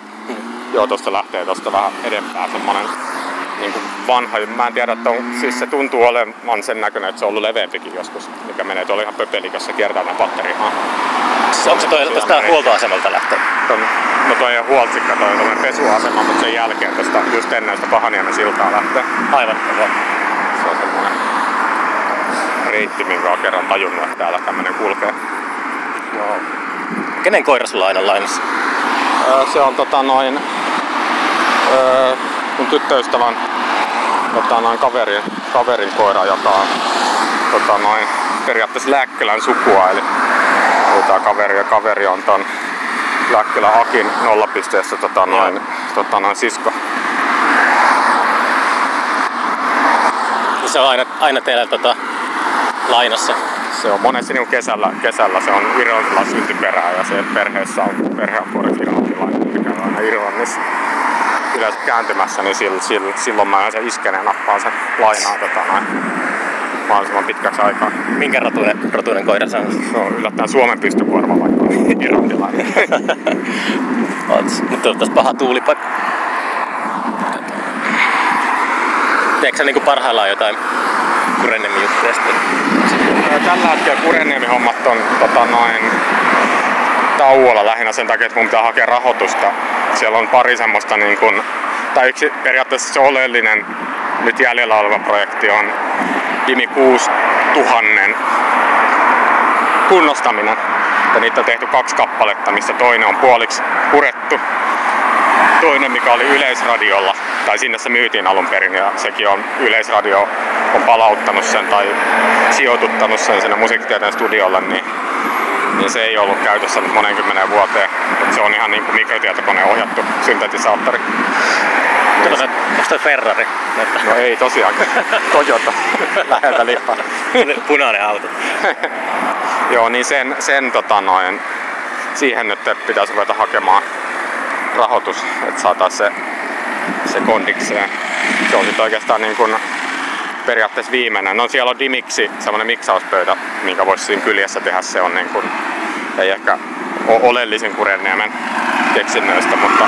joo tosta lähtee tosta vähän edempää semmonen niin kuin vanha. Mä en tiedä, että on, siis se tuntuu olevan sen näköinen, että se on ollut leveämpikin joskus, mikä menee tuolla ihan pöpelikössä kiertää tämän patterimaan. Siis onko se toi tuosta huoltoasemalta lähtee? Ton, no toi on huoltsikka, toi on pesuasema, mutta sen jälkeen tosta just ennen sitä Pahaniemen siltaa lähtee. Aivan. Joo. Reitti, minkä on kerran tajunnut, että täällä tämmönen kulkee. Joo. Kenen koira sulla on aina lainassa? Öö, se on tota noin öö, mun tyttöystävän tota noin kaverin, kaverin koira, joka on tota noin periaatteessa Lääkkälän sukua, eli, tää kaveri ja kaveri on ton Lääkkälän Akin nollapisteessä tota noin, tota noin sisko. Se on aina, aina teillä tota, lainassa. Se on monesti niin kesällä, kesällä se on Irlantilla syntyperää ja se perheessä on, perhe on irlantilainen, mikä on aina Irlannissa yleensä kääntymässä, niin silloin, silloin, silloin mä sen isken ja nappaan sen lainaa tota, noin, mahdollisimman pitkäksi aikaa. Minkä rotuinen, rotuinen koira se on? Se on yllättäen Suomen pystykorva, vaikka on irlantilainen. On taas paha tuulipaikka. Teekö sä niinku parhaillaan jotain Kurenniemen juttuja sitten? Tällä hetkellä Kurenniemi-hommat on tota, noin tauolla lähinnä sen takia, että mun pitää hakea rahoitusta. Siellä on pari semmoista niin kun, tai yksi periaatteessa se oleellinen nyt jäljellä oleva projekti on Dimi 6000 kunnostaminen. Ja niitä on tehty kaksi kappaletta, mistä toinen on puoliksi purettu. Toinen, mikä oli Yleisradiolla, tai sinne se myytiin alun perin, ja sekin on Yleisradio on palauttanut sen tai sijoituttanut sen sinne musiikkitieteen studiolle, niin, niin se ei ollut käytössä nyt monen kymmenen vuoteen. Et se on ihan niin kuin mikrotietokoneen ohjattu syntetisaattori. Kato, se- onks toi Ferrari? Näyttää. No ei tosiaankin. Toyota läheltä lippaa. Punainen auto. Joo, niin sen, sen tota noin, siihen nyt pitäisi ruveta hakemaan rahoitus, että saataisiin se, se kondikseen. Se on sitten oikeastaan niin kuin periaatteessa viimeinen. No siellä on Dimiksi semmoinen miksauspöytä, minkä voisi siinä kyljessä tehdä. Se on niin kuin, ei ehkä ole oleellisin Kurenniemen keksinnöistä, mutta,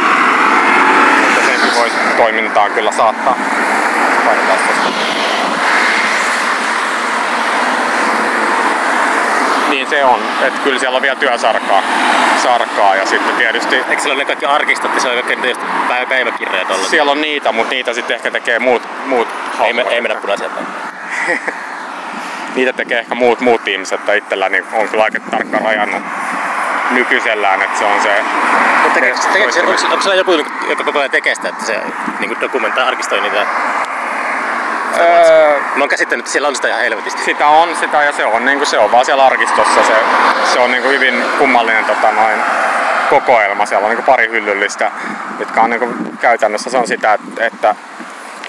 mutta senkin voisi toimintaan kyllä saattaa. Laitetaan se Niin on, että kyllä siellä on vielä työsarkaa sarkaa ja sitten tietysti Eikö siellä ole ne kaikki arkistot ja siellä on kaikki päivä, päiväkirjoja tuolla? siellä on niitä, mutta niitä sitten ehkä tekee muut, muut Ei, me, ei mennä punaisia. Niitä tekee ehkä muut, muut ihmiset, että itselläni on kyllä aika tarkka rajannut nykyisellään, että se on se... Mutta tekeekö, soittaminen. onko, onko siellä joku, joka koko ajan tekee sitä, että se niin dokumentaa, arkistoi niitä? Öö, Mä oon käsittänyt, että siellä on sitä ihan helvetisti. sitä on sitä ja se on, niin kuin se on vaan siellä arkistossa. Se, se on niin kuin hyvin kummallinen tota, noin, kokoelma. Siellä on niin pari hyllyllistä, mitkä on niin käytännössä se on sitä, että, että,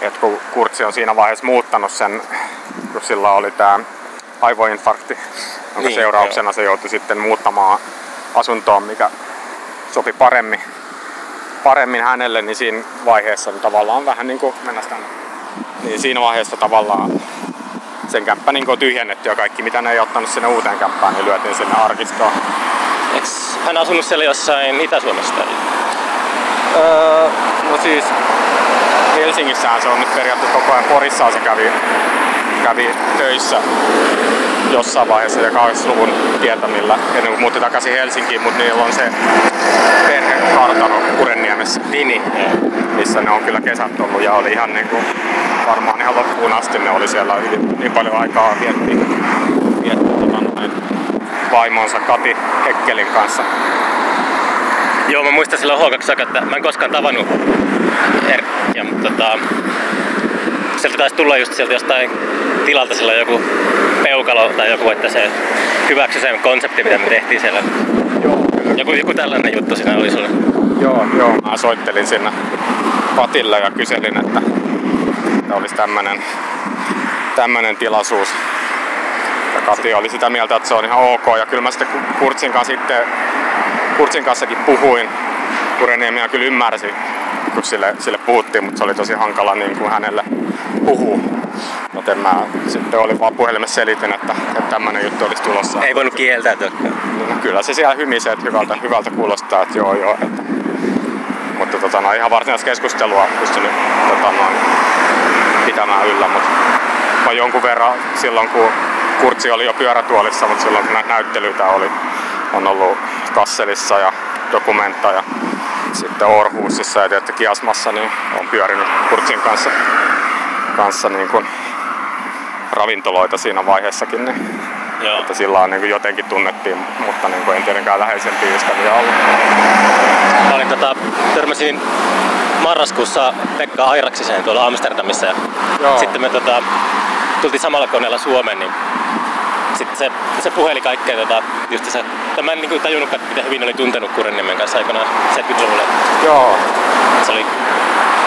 että kun Kurtsi on siinä vaiheessa muuttanut sen, kun sillä oli tämä aivoinfarkti, jonka niin, seurauksena joo. se joutui sitten muuttamaan asuntoon, mikä sopi paremmin, paremmin hänelle, niin siinä vaiheessa niin tavallaan vähän niin kuin mennä tänne. Niin siinä vaiheessa tavallaan sen kämppä niin tyhjennetty ja kaikki mitä ne ei ottanut sinne uuteen kämppään, niin lyötiin sinne arkistoon. Eks hän asunut siellä jossain Itä-Suomessa? Öö, no siis Helsingissähän se on nyt periaatteessa koko ajan Porissaan se kävi, kävi töissä jossain vaiheessa ja 80-luvun tietämillä ennen kuin muutti takaisin Helsinkiin, mutta niillä on se perhe kartano Kurenniemessä, Vini, missä ne on kyllä kesät ollut. Ja oli ihan niin kuin, varmaan ihan loppuun asti ne oli siellä. Niin paljon aikaa vietti, vietti tota, vaimonsa Kati Hekkelin kanssa. Joo, mä muistan silloin H2 että mä en koskaan tavannut er, ja, tota, sieltä taisi tulla just sieltä jostain tilalta silloin joku peukalo tai joku, että se hyväksy sen konsepti, mitä me tehtiin siellä. Joo, Joku, joku tällainen juttu siinä oli sulle. Joo, joo. Mä soittelin sinne Patille ja kyselin, että, että olisi tämmönen, tämmönen tilaisuus. Ja Kati oli sitä mieltä, että se on ihan ok. Ja kyllä mä sitten Kurtsin kanssa, sitten, Kurtsin kanssakin puhuin. Kureniemiä kyllä ymmärsi, kun sille, sille puhuttiin, mutta se oli tosi hankala niin kuin hänelle puhua. Joten mä sitten olin vaan puhelimessa selitin, että, että tämmöinen juttu olisi tulossa. Ei voinut kieltäytyä. No, kyllä se siellä hymisee, että hyvältä, hyvältä kuulostaa, että joo joo. Että, mutta tota, no, ihan varsinaista keskustelua pystynyt tota, noin, pitämään yllä, mutta mä jonkun verran silloin kun Kurtsi oli jo pyörätuolissa, mutta silloin kun näitä näyttelyitä oli, on ollut Kasselissa ja Dokumenta ja sitten Orhusissa ja tietysti Kiasmassa, niin on pyörinyt Kurtsin kanssa, kanssa niin kuin ravintoloita siinä vaiheessakin. Niin, Joo. että sillä on niin jotenkin tunnettiin, mutta niin kuin en tietenkään läheisempiä ystäviä ollut. Mä olin tota, törmäsin marraskuussa Pekka Airaksiseen tuolla Amsterdamissa ja Joo. sitten me tota, tultiin samalla koneella Suomeen, niin sitten se, se puheli kaikkea tota, just se, tai mä en niin tajunnutkaan, että miten hyvin oli tuntenut Kurenniemen kanssa aikanaan 70-luvulla. Joo, Se oli,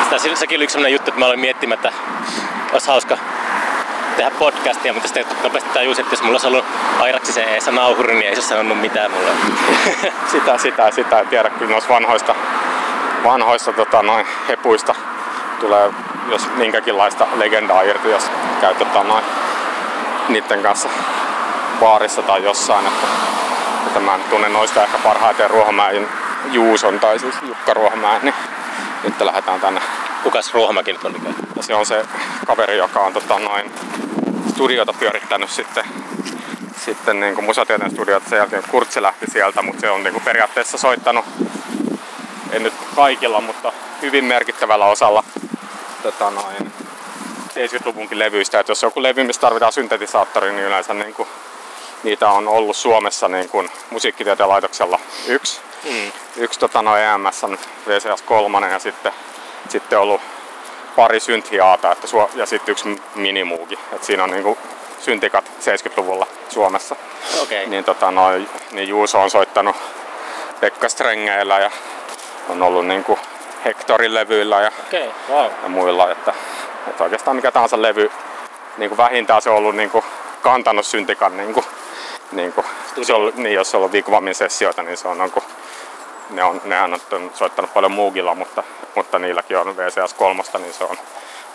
sitä, sekin oli yksi sellainen juttu, että mä olin miettimättä, olisi hauska tehdä podcastia, mutta sitten nopeasti tajusin, että jos mulla olisi ollut Airaksisen Eessa nauhuri, niin ei se sanonut mitään mulle. sitä, sitä, sitä. En tiedä, kyllä noista vanhoista, vanhoista tota, noin hepuista tulee jos minkäkinlaista legendaa irti, jos käy tota, noin niiden kanssa baarissa tai jossain. Että, että mä tunnen noista ehkä parhaiten Ruohomäen Juuson tai siis Jukka Ruohomäen, niin nyt lähdetään tänne. Kukas Ruohomäki nyt oli? Ja se on se kaveri, joka on tota, noin studiota pyörittänyt sitten sitten niin kuin musatieteen studiot, sen jälkeen Kurtsi lähti sieltä, mutta se on niin kuin periaatteessa soittanut, en nyt kaikilla, mutta hyvin merkittävällä osalla tota noin, 70-luvunkin levyistä. Että jos joku levy, missä tarvitaan syntetisaattori, niin yleensä niin kuin, niitä on ollut Suomessa niin kuin musiikkitieteen laitoksella yksi. Mm. Yksi tota, noin EMS on VCS 3 ja sitten, sitten ollut pari synthiaata että suo, ja sitten yksi minimuuki. Et siinä on niin kuin, syntikat 70-luvulla Suomessa. Okay. Niin, tota, noi, niin Juuso on soittanut Pekka Strengeillä ja on ollut niin kuin Hectorin levyillä ja, okay. wow. ja muilla. Että, että oikeastaan mikä tahansa levy, niin kuin vähintään se on ollut niin kuin kantanut syntikan. Niin kuin, niin kuin, se on, niin, jos se on Vigvamin sessioita, niin se on, niin kuin, ne on, nehän on soittanut paljon muugilla, mutta, mutta niilläkin on VCS 3, niin se on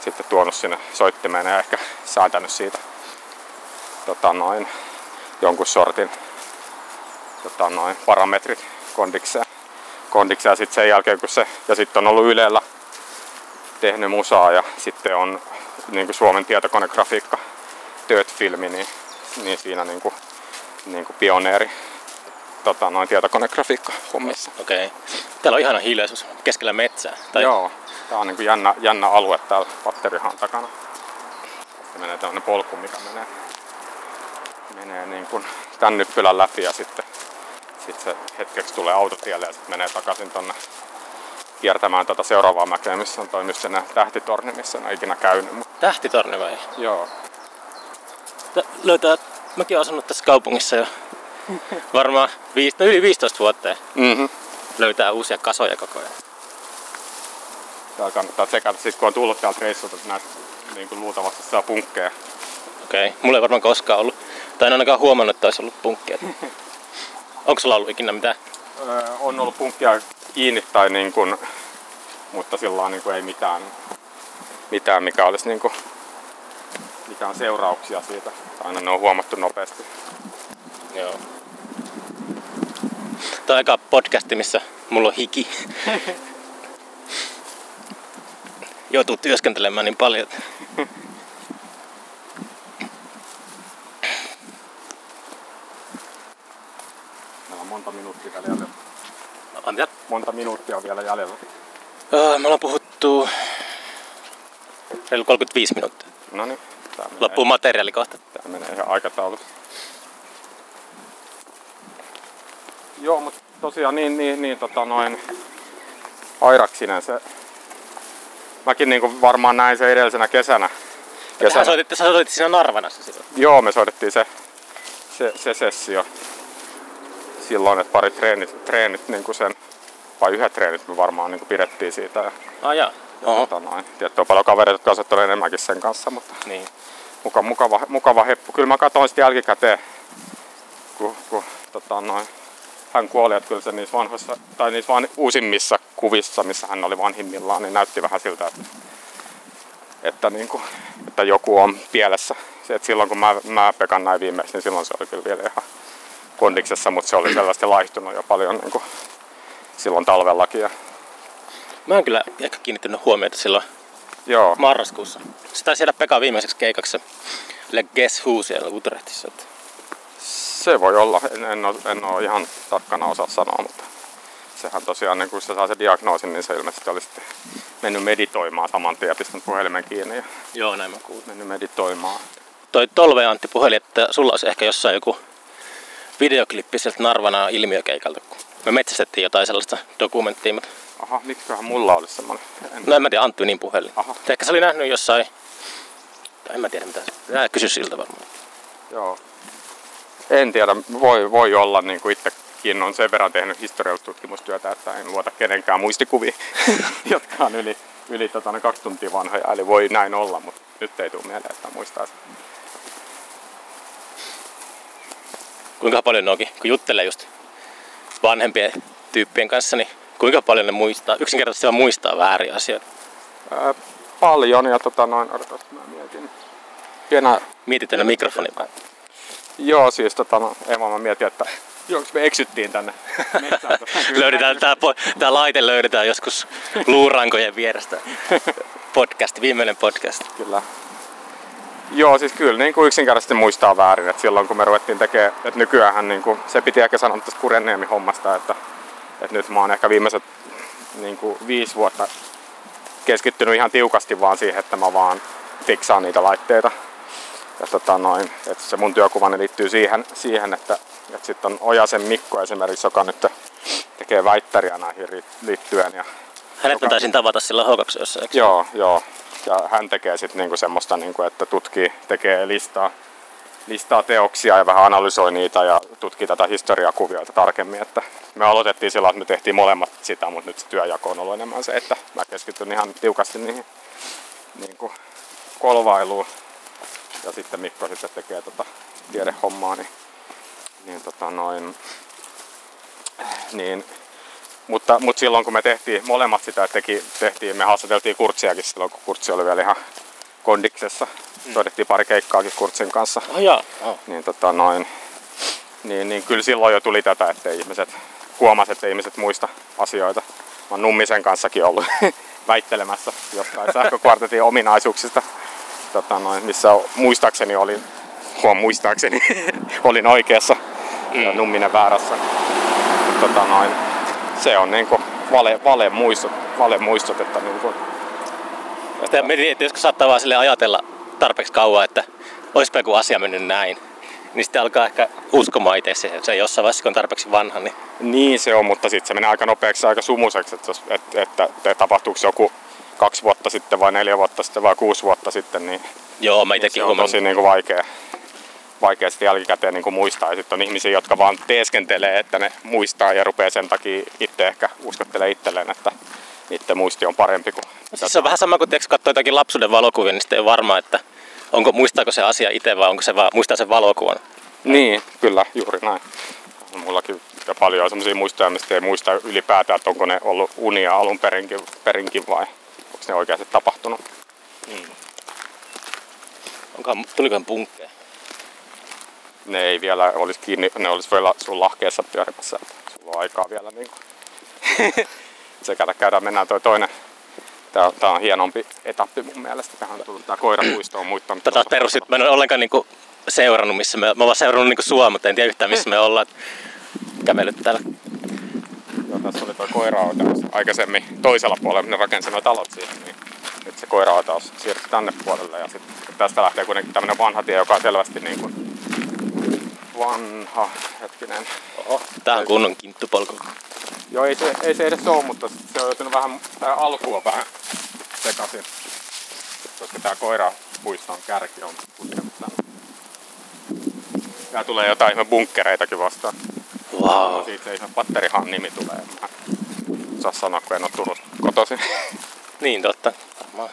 sitten tuonut sinne soittimeen ja ehkä säätänyt siitä tota noin, jonkun sortin tota noin, parametrit kondikseen. kondikseen. Sitten sen jälkeen kun se, ja sitten on ollut Ylellä tehnyt musaa ja sitten on niin kuin Suomen tietokonegrafiikka tööt-filmi, niin, niin siinä niin kuin, niin kuin pioneeri tota, noin tietokonegrafiikka hommissa. Okei. Okay. Täällä on ihana hiljaisuus keskellä metsää. Tai... Joo, tää on niin kuin jännä, jännä alue täällä patterihan takana. Ja menee tämmönen polku, mikä menee, menee niin kuin tän nyppylän läpi ja sitten sit se hetkeksi tulee autotielle ja sitten menee takaisin tonne kiertämään tätä seuraavaa mäkeä, missä on toi nyt tähtitorni, missä en ole ikinä käynyt. Tähtitorni vai? joo, Tä- Löytää, mäkin olen asunut tässä kaupungissa jo varmaan viis, no yli 15 vuotta. ja mm-hmm. löytää uusia kasoja koko ajan. Tää kannattaa tsekata sit kun on tullut täältä reissulta, että näistä niin kuin luultavasti saa punkkeja. Okei, okay. mulla ei varmaan koskaan ollut, tai en ainakaan huomannut, että olisi ollut punkkeja. Onko sulla ollut ikinä mitään? Öö, on ollut punkkia kiinni tai niin kuin, mutta sillä niin kuin ei mitään, mitään mikä olisi niin kuin, mitään seurauksia siitä. Aina ne on huomattu nopeasti. Joo. Tämä on aika podcasti, missä mulla on hiki. Joutuu työskentelemään niin paljon. että- Meillä on monta minuuttia vielä jäljellä. Mitä? Monta minuuttia on vielä jäljellä. Öö, me ollaan puhuttu reilu 35 minuuttia. No niin, Loppuu materiaali kohta. Tää menee ihan aikataulussa. Joo, mutta tosiaan niin, niin, niin tota noin Airaksinen se... Mäkin niinku varmaan näin se edellisenä kesänä. Sä soitit, sä soitit siinä Narvanassa silloin. Joo, me soitettiin se, se, se sessio silloin, että pari treenit, treenit niin kuin sen, vai yhdet treenit me varmaan niin kuin pidettiin siitä. Ja, Ah jaa. Oho. tota noin. Tietty on paljon kavereita, jotka on enemmänkin sen kanssa, mutta Niin. Muka, mukava, mukava heppu. Kyllä mä katsoin sitten jälkikäteen, kun, kun tota noin, hän kuoli, että kyllä se niissä vanhoissa, tai niissä van, uusimmissa kuvissa, missä hän oli vanhimmillaan, niin näytti vähän siltä, että, että, niin kuin, että joku on pielessä. Se, että silloin kun mä, mä Pekan näin viimeksi, niin silloin se oli kyllä vielä ihan kondiksessa, mutta se oli selvästi laihtunut jo paljon niin kuin silloin talvellakin. Ja, Mä en kyllä ehkä kiinnittänyt huomiota silloin joo, marraskuussa. Se taisi jäädä Pekka viimeiseksi keikaksi. Le Guess Who siellä Utrechtissa. se voi olla. En, en, ole, en ole ihan tarkkana osaa sanoa, mutta sehän tosiaan, niin kun se saa se diagnoosin, niin se ilmeisesti oli sitten mennyt meditoimaan saman tien ja pistänyt puhelimen kiinni ja Joo, näin mä kuulin. mennyt meditoimaan. Toi Tolve Antti puheli, että sulla olisi ehkä jossain joku videoklippi sieltä Narvana ilmiökeikalta, kun me metsästettiin jotain sellaista dokumenttia, mutta Aha, miksiköhän mulla olisi semmonen? En, no en mä tiedä, Antti niin puhelin. Aha. Ehkä se oli nähnyt jossain, en mä tiedä mitä Ää, kysy siltä varmaan. joo. En tiedä, voi, voi olla niin kuin itsekin on sen verran tehnyt historiallista tutkimustyötä, että en luota kenenkään muistikuviin, jotka on yli, yli tota, kaksi tuntia vanhoja. Eli voi näin olla, mutta nyt ei tule mieleen, että muistaa sen. Kuinka paljon ne onkin, kun juttelee just vanhempien tyyppien kanssa, niin kuinka paljon ne muistaa, yksinkertaisesti vaan muistaa väärin asioita. Ää, paljon ja tota noin, odotas mä mietin. Pienä, Mietit tänne mikrofonin päin. joo siis tota no, Ema mä mietin, että jonks me eksyttiin tänne metsään. löydetään, tää, po- tää laite löydetään joskus luurankojen vierestä. Podcast, viimeinen podcast. Kyllä. Joo, siis kyllä niin kuin yksinkertaisesti muistaa väärin, että silloin kun me ruvettiin tekemään, että nykyään niin kuin, se piti ehkä sanoa tästä Kurenniemen hommasta, että, että nyt mä oon ehkä viimeiset niin kuin viisi vuotta keskittynyt ihan tiukasti vaan siihen, että mä vaan fiksaan niitä laitteita. Ja tota noin, että se mun työkuvani liittyy siihen, siihen että, että sitten on Ojasen Mikko esimerkiksi, joka nyt tekee väittäriä näihin liittyen. Ja Hänet mä taisin tavata silloin H2 jossain. eikö? Joo, joo. Ja hän tekee sitten niinku semmoista, niinku, että tutkii, tekee listaa, listaa teoksia ja vähän analysoi niitä ja tutkii tätä historiakuvioita tarkemmin. Että me aloitettiin silloin, että me tehtiin molemmat sitä, mutta nyt se työjako on ollut enemmän se, että mä keskityn ihan tiukasti niihin niinku, kolvailuun. Ja sitten Mikko sitten tekee tota tiedehommaa, niin, niin, tota noin, niin mutta, mutta silloin kun me tehtiin molemmat sitä, teki, tehtiin, me haastateltiin Kurtsiakin silloin, kun Kurtsi oli vielä ihan kondiksessa. Mm. Soitettiin pari keikkaakin Kurtsin kanssa. Oh, jaa. Oh. Niin, tota, noin, niin, niin kyllä silloin jo tuli tätä, että ihmiset huomasivat, että ihmiset muista asioita. Mä oon Nummisen kanssakin ollut väittelemässä jostain sähkökvartetin ominaisuuksista, tota, noin, missä muistaakseni olin, huom muistaakseni, olin oikeassa ja Numminen väärässä. Tota, noin, se on niinku vale, vale, muistot, vale muistot, että niinku, Sitä mietin, että joskus saattaa vaan sille ajatella tarpeeksi kauan, että olisipa joku asia mennyt näin. Niin sitten alkaa ehkä uskomaan itse se, se jossain vaiheessa, kun on tarpeeksi vanha. Niin... Niin se on, mutta sitten se menee aika nopeaksi aika sumuseksi, että, että, että, että tapahtuuko joku kaksi vuotta sitten vai neljä vuotta sitten vai kuusi vuotta sitten, niin, Joo, mä niin itsekin se on huomannut. tosi niin kuin vaikea, vaikea sitten jälkikäteen niin kuin muistaa. Ja sitten on ihmisiä, jotka vaan teeskentelee, että ne muistaa ja rupeaa sen takia itse ehkä uskottelee itselleen, että niiden muisti on parempi kuin... Siis se on vähän sama kuin katsoo jotakin lapsuuden valokuvia, niin sitten ei ole varma, että onko, muistaako se asia itse vai onko se vaan, muistaa sen valokuvan. Niin, kyllä, juuri näin. Mullakin ja paljon sellaisia muistoja, mistä ei muista ylipäätään, että onko ne ollut unia alun perinkin, perinkin vai onko ne oikeasti tapahtunut. Mm. Onko, tulikohan punkkeja? Ne ei vielä olisi kiinni, ne olisi vielä sun lahkeessa pyörimässä, sulla on aikaa vielä niin kuin. sekä käydään, mennään toi toinen Tää, tää on hienompi etappi mun mielestä. Tähän on tullut tää koirapuisto on muuttanut. Tätä perus, mä en ole ollenkaan niinku seurannut, missä me, mä oon seurannut niinku sua, mutta en tiedä yhtään missä me ollaan kävellyt täällä. Joo, tässä oli tuo koiraotaus aikaisemmin toisella puolella, ne rakensi nuo talot siihen, niin nyt se koiraotaus siirtyi tänne puolelle ja sitten tästä lähtee kuitenkin tämmönen vanha tie, joka on selvästi niin kuin vanha, hetkinen. Oho, tää on kunnon kinttupolku. Joo, ei se, ei se edes ole, mutta se on joutunut vähän, tää alku on vähän sekaisin. Koska tää koirapuiston kärki on puskenut tänne. Tää tulee jotain ihme bunkkereitakin vastaan. Wow. Siitä se ihan patterihan nimi tulee. Mä saa sanoa, kun en ole Turun kotoisin. niin totta. Varmaan.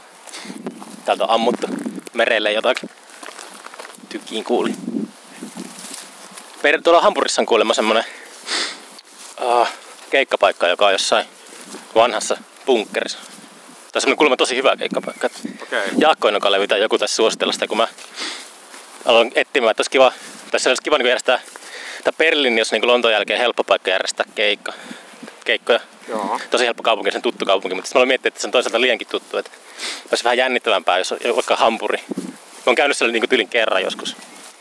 Täältä on ammuttu merelle jotakin. Tykiin kuuli. Per, tuolla Hampurissa on kuulemma semmonen uh, keikkapaikka, joka on jossain vanhassa bunkkerissa. Tai semmonen kuulemma tosi hyvä keikkapaikka. Okay. Jaakko Inokalle tai joku tässä suositella sitä, kun mä aloin etsimään, että olisi kiva, se olisi kiva niin järjestää, tai Berliini, jos niin Lontoon jälkeen helppo paikka järjestää keikka, keikkoja. Joo. Tosi helppo kaupunki, sen tuttu kaupunki, mutta sitten mä miettinyt, että se on toisaalta liiankin tuttu, että olisi vähän jännittävämpää, jos on vaikka Hampuri. Mä oon käynyt siellä niin tylin kerran joskus.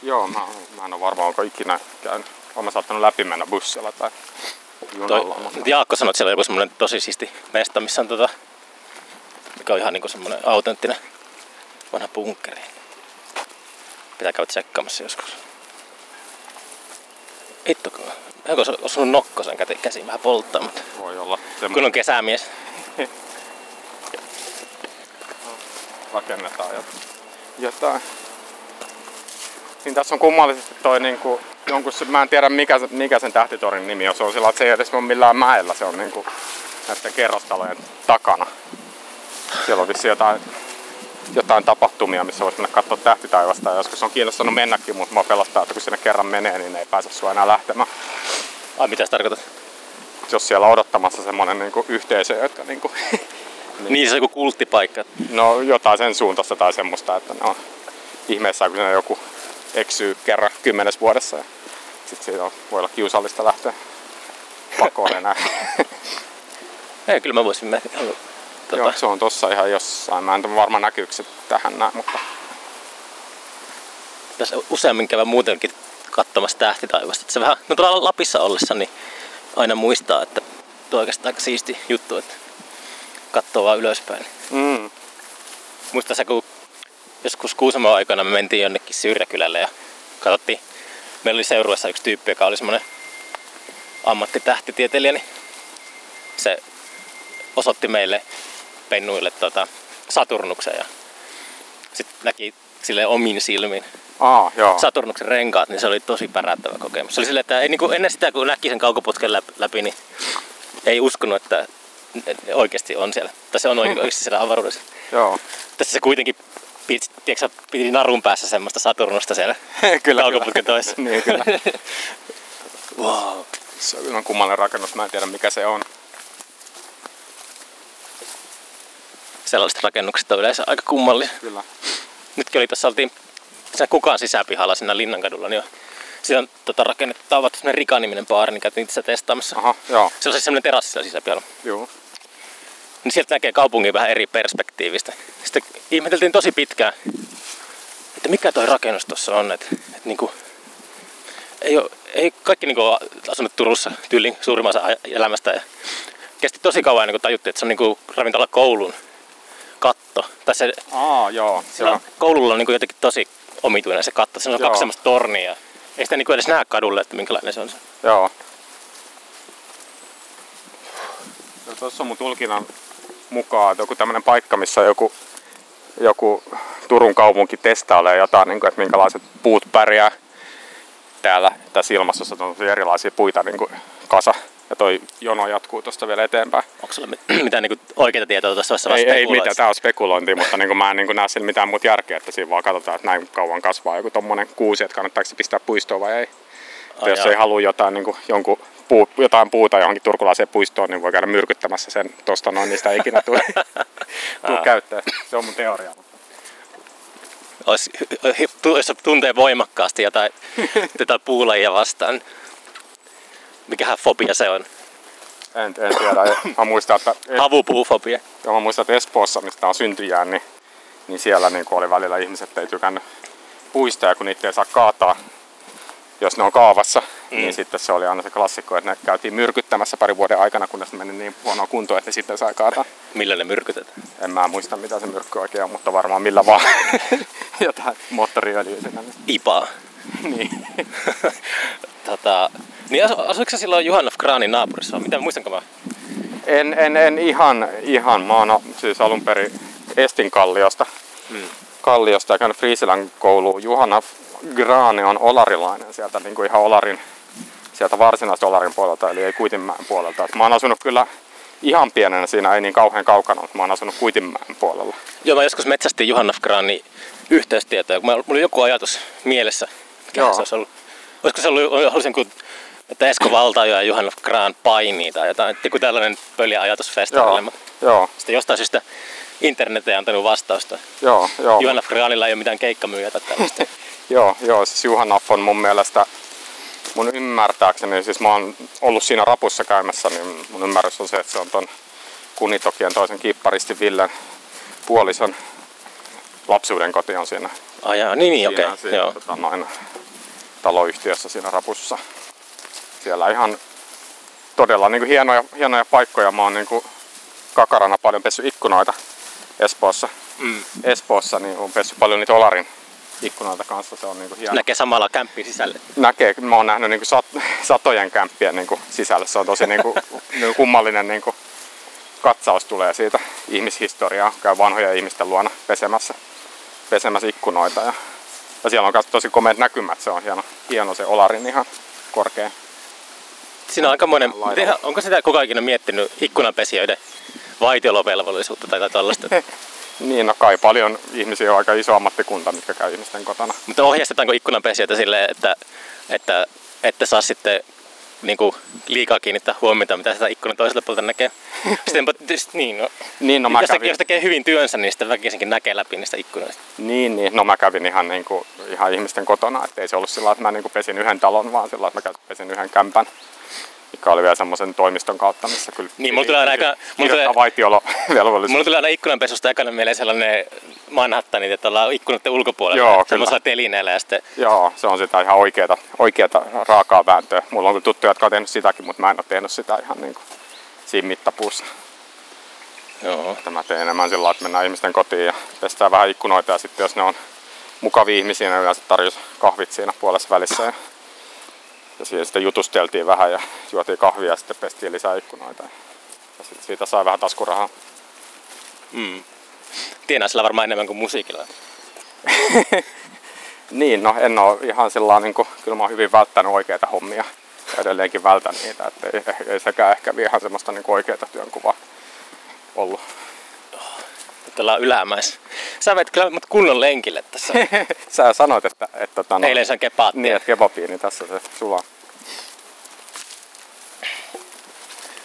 Joo, mä, mä en ole varma, onko ikinä käynyt. Olen saattanut läpi mennä bussilla tai junalla. Toi, mutta- Jaakko sanoi, että siellä on joku semmoinen tosi siisti mesta, missä on tota, mikä on ihan niinku semmoinen autenttinen vanha bunkkeri. Pitää käydä tsekkaamassa joskus. Hittokaa. Onko osunut nokkosen käteen käsiin vähän polttaa, mutta Voi olla kun semmoinen on kesämies. rakennetaan jot- jotain. Niin tässä on kummallisesti toi niinku, jonkun, se- mä en tiedä mikä, se- mikä sen tähtitorin nimi on. Se on sillä, että se ei edes ole millään mäellä, se on niinku näiden kerrostalojen takana. Siellä on vissi jotain, jotain tapahtumia, missä voisi mennä katsoa tähtitaivasta. Ja joskus on kiinnostanut mennäkin, mutta mua pelastaa, että kun sinne kerran menee, niin ei pääse sua enää lähtemään. Ai mitä sä tarkoitat? Jos siellä on odottamassa semmonen niinku yhteisö, jotka niinku, Niin se on joku kulttipaikka. No jotain sen suuntaista tai semmoista, että ne on ihmeessä, kun siinä joku eksyy kerran kymmenes vuodessa. Ja sit siitä on, voi olla kiusallista lähteä pakoon enää. Ei, kyllä mä voisin mennä. Tota, Joo, se on tossa ihan jossain. Mä en varmaan näkyykö se tähän näin, mutta tässä useammin käydä muutenkin katsomassa tähtitaivasta. Se vähän, no tuolla Lapissa ollessa, niin aina muistaa, että tuo oikeastaan aika siisti juttu, että katsoo vaan ylöspäin. mm, Muistaa se, kun joskus Kuusamon aikana me mentiin jonnekin Syrjäkylälle ja katsottiin, meillä oli seurueessa yksi tyyppi, joka oli semmoinen ammattitähtitieteilijä, niin se osoitti meille pennuille tota, Saturnuksen ja sitten näki sille omin silmin aa, joo. Saturnuksen renkaat, niin se oli tosi päräyttävä kokemus. Se oli sille, että ei, niin kuin ennen sitä, kun näki sen kaukoputken läpi, läpi niin ei uskonut, että oikeasti on siellä. Tai se on oike- oikeasti siellä avaruudessa. joo. Tässä se kuitenkin piti, tiedätkö, piti narun päässä semmoista Saturnusta siellä kyllä, kaukoputken toisessa. niin, kyllä. wow. Se on kummallinen rakennus, mä en tiedä mikä se on. Sellaiset rakennukset on yleensä aika kummallisia. Kyllä. Nytkin oli tuossa, oltiin siinä kukaan sisäpihalla siinä Linnankadulla, niin siellä on tota, rakennettu, tää on Rika-niminen baari, niin käytiin itse testaamassa. Aha, joo. Se on siis semmoinen terassi siellä sisäpihalla. Joo. Niin sieltä näkee kaupungin vähän eri perspektiivistä. Sitten ihmeteltiin tosi pitkään, että mikä toi rakennus tuossa on. Että, että niinku, ei, ole, ei kaikki niinku ole asunut Turussa tyylin suurimman aj- elämästä. Ja kesti tosi kauan ennen kuin tajuttiin, että se on niinku ravintola koulun katto. Tai se, Aa, joo. joo. koululla on niinku jotenkin tosi omituinen se katto. Siinä on Joo. kaksi semmoista tornia. Ei sitä niinku edes näe kadulle, että minkälainen se on. se. Joo. No, tuossa on mun tulkinnan mukaan joku tämmöinen paikka, missä joku, joku Turun kaupunki testailee jotain, niin kuin, että minkälaiset puut pärjää täällä tässä ilmastossa on erilaisia puita niin kuin kasa. Ja toi jono jatkuu tuosta vielä eteenpäin. Onko sulla mitään niin oikeita tietoa tuossa vasta Ei, ei mitään, tämä on spekulointi, mutta niin kuin mä en niin kuin näe siinä mitään muuta järkeä, että siinä vaan katsotaan, että näin kauan kasvaa joku tommonen kuusi, että kannattaako se pistää puistoon vai ei. Ai jos ei halua jotain, niin kuin, jonkun puu, jotain puuta johonkin turkulaiseen puistoon, niin voi käydä myrkyttämässä sen tuosta noin, niistä ei ikinä tule, tule käyttöön. Se on mun teoria. Olisi, jos tuntee voimakkaasti jotain tätä puulajia vastaan, mikähän fobia se on? En, en tiedä. Mä muistan, että... Havupuufobia. Joo, mä muistan, että Espoossa, mistä on syntyjään, niin, niin siellä niin oli välillä ihmiset ei tykännyt puista ja kun niitä ei saa kaataa, jos ne on kaavassa, mm. niin sitten se oli aina se klassikko, että ne käytiin myrkyttämässä pari vuoden aikana, kunnes ne meni niin huonoa kuntoon, että sitten sai kaataa. Millä ne myrkytetään? En mä muista, mitä se myrkky oikein on, mutta varmaan millä vaan. Jotain moottoriöljyä sinne. Ipaa. niin. tota, niin asuiko sä silloin Juhannov Graanin naapurissa? Mitä muistanko mä? En, en, en ihan, ihan. Mä oon siis alun perin Estin kalliosta. Hmm. Kalliosta ja käynyt Friisilän kouluun. Juhannov Graani on olarilainen sieltä niin kuin ihan Olarin, sieltä varsinaista Olarin puolelta, eli ei Kuitinmäen puolelta. Et mä oon asunut kyllä ihan pienenä siinä, ei niin kauhean kaukana, mutta mä oon asunut Kuitinmäen puolella. Joo, mä joskus metsästin Juhannov Graani yhteystietoja, kun mulla oli joku ajatus mielessä. Mikä se olisi ollut? Olisiko se ollut, olisin kuin että Esko Valtajo ja Juhannov Graan painii tai jotain, joku tällainen pöliä ajatusfestivaali. Joo, joo. Sitten jostain syystä internet ei antanut vastausta. Joo, joo. Juhannov Graanilla ei ole mitään keikkamyyjä tai tällaista. joo, joo, siis Juhannov on mun mielestä mun ymmärtääkseni, siis mä oon ollut siinä rapussa käymässä, niin mun ymmärrys on se, että se on ton Kunitokien toisen kipparisti Villen puolison lapsuuden koti on siinä. Ah jaa, niin, niin okei. Okay. Joo. Tota, noin, taloyhtiössä siinä rapussa siellä ihan todella niin kuin hienoja, hienoja paikkoja. Mä oon niin kuin kakarana paljon pessy ikkunoita Espoossa. Mm. Espoossa niin on pessy paljon niitä Olarin ikkunoita kanssa. Se on niin kuin hieno. Näkee samalla kämppi sisälle? Näkee. Mä oon nähnyt niin kuin sat, satojen kämppien niin kuin sisälle. Se on tosi niin kuin, niin kuin kummallinen niin kuin katsaus tulee siitä ihmishistoriaa. Käy vanhoja ihmisten luona pesemässä, pesemässä ikkunoita. Ja, ja siellä on tosi komeat näkymät. Se on hieno, hieno se Olarin ihan korkea Siinä on aikamoinen, onko sitä koko ajan miettinyt ikkunanpesijöiden vaitiolovelvollisuutta tai tällaista? niin, no kai paljon ihmisiä on aika iso ammattikunta, mitkä käy ihmisten kotona. Mutta ohjeistetaanko ikkunanpesijöitä silleen, että, että, että saa sitten niin kuin liikaa kiinnittää huomiota, mitä sitä ikkunan toisella puolelta näkee. Sitten, niin, no, niin, no mä jos, kävin... jos tekee hyvin työnsä, niin sitten väkisinkin näkee läpi niistä ikkunoista. Niin, niin. no mä kävin ihan, niin kuin, ihan ihmisten kotona, että ei se ollut sillä että mä niin kuin pesin yhden talon, vaan sillä että mä pesin yhden kämpän mikä oli vielä semmoisen toimiston kautta, missä kyllä niin, mulla tulee aika, mulla tulee, vaitiolo Mulla tulee aina ikkunanpesusta ekana mieleen sellainen Manhattanit, että ollaan ikkunoiden ulkopuolella Joo, semmoisella telineellä ja sitten... Joo, se on sitä ihan oikeata, oikeata raakaa vääntöä. Mulla on kyllä tuttuja, jotka on tehnyt sitäkin, mutta mä en ole tehnyt sitä ihan niin kuin siinä mittapuussa. Joo. Tämä teen enemmän sillä että mennään ihmisten kotiin ja pestään vähän ikkunoita ja sitten jos ne on mukavia ihmisiä, ne yleensä tarjosi kahvit siinä puolessa välissä. Ja ja siinä sitten jutusteltiin vähän ja juotiin kahvia ja sitten pestiin lisää ikkunoita. Ja sitten siitä sai vähän taskurahaa. Mm. Tienaa sillä varmaan enemmän kuin musiikilla. niin, no en ole ihan sillä niin kuin, kyllä mä oon hyvin välttänyt oikeita hommia. Ja edelleenkin vältän niitä, että ei, ei sekään ehkä ihan semmoista niin oikeita työnkuvaa ollut. On ylämäis. Sä vet kyllä mut kunnon lenkille tässä. Sä sanoit, että... että, että tota no, Eilen sen kepaattiin. Niin, että kebabiini niin tässä se sulaa.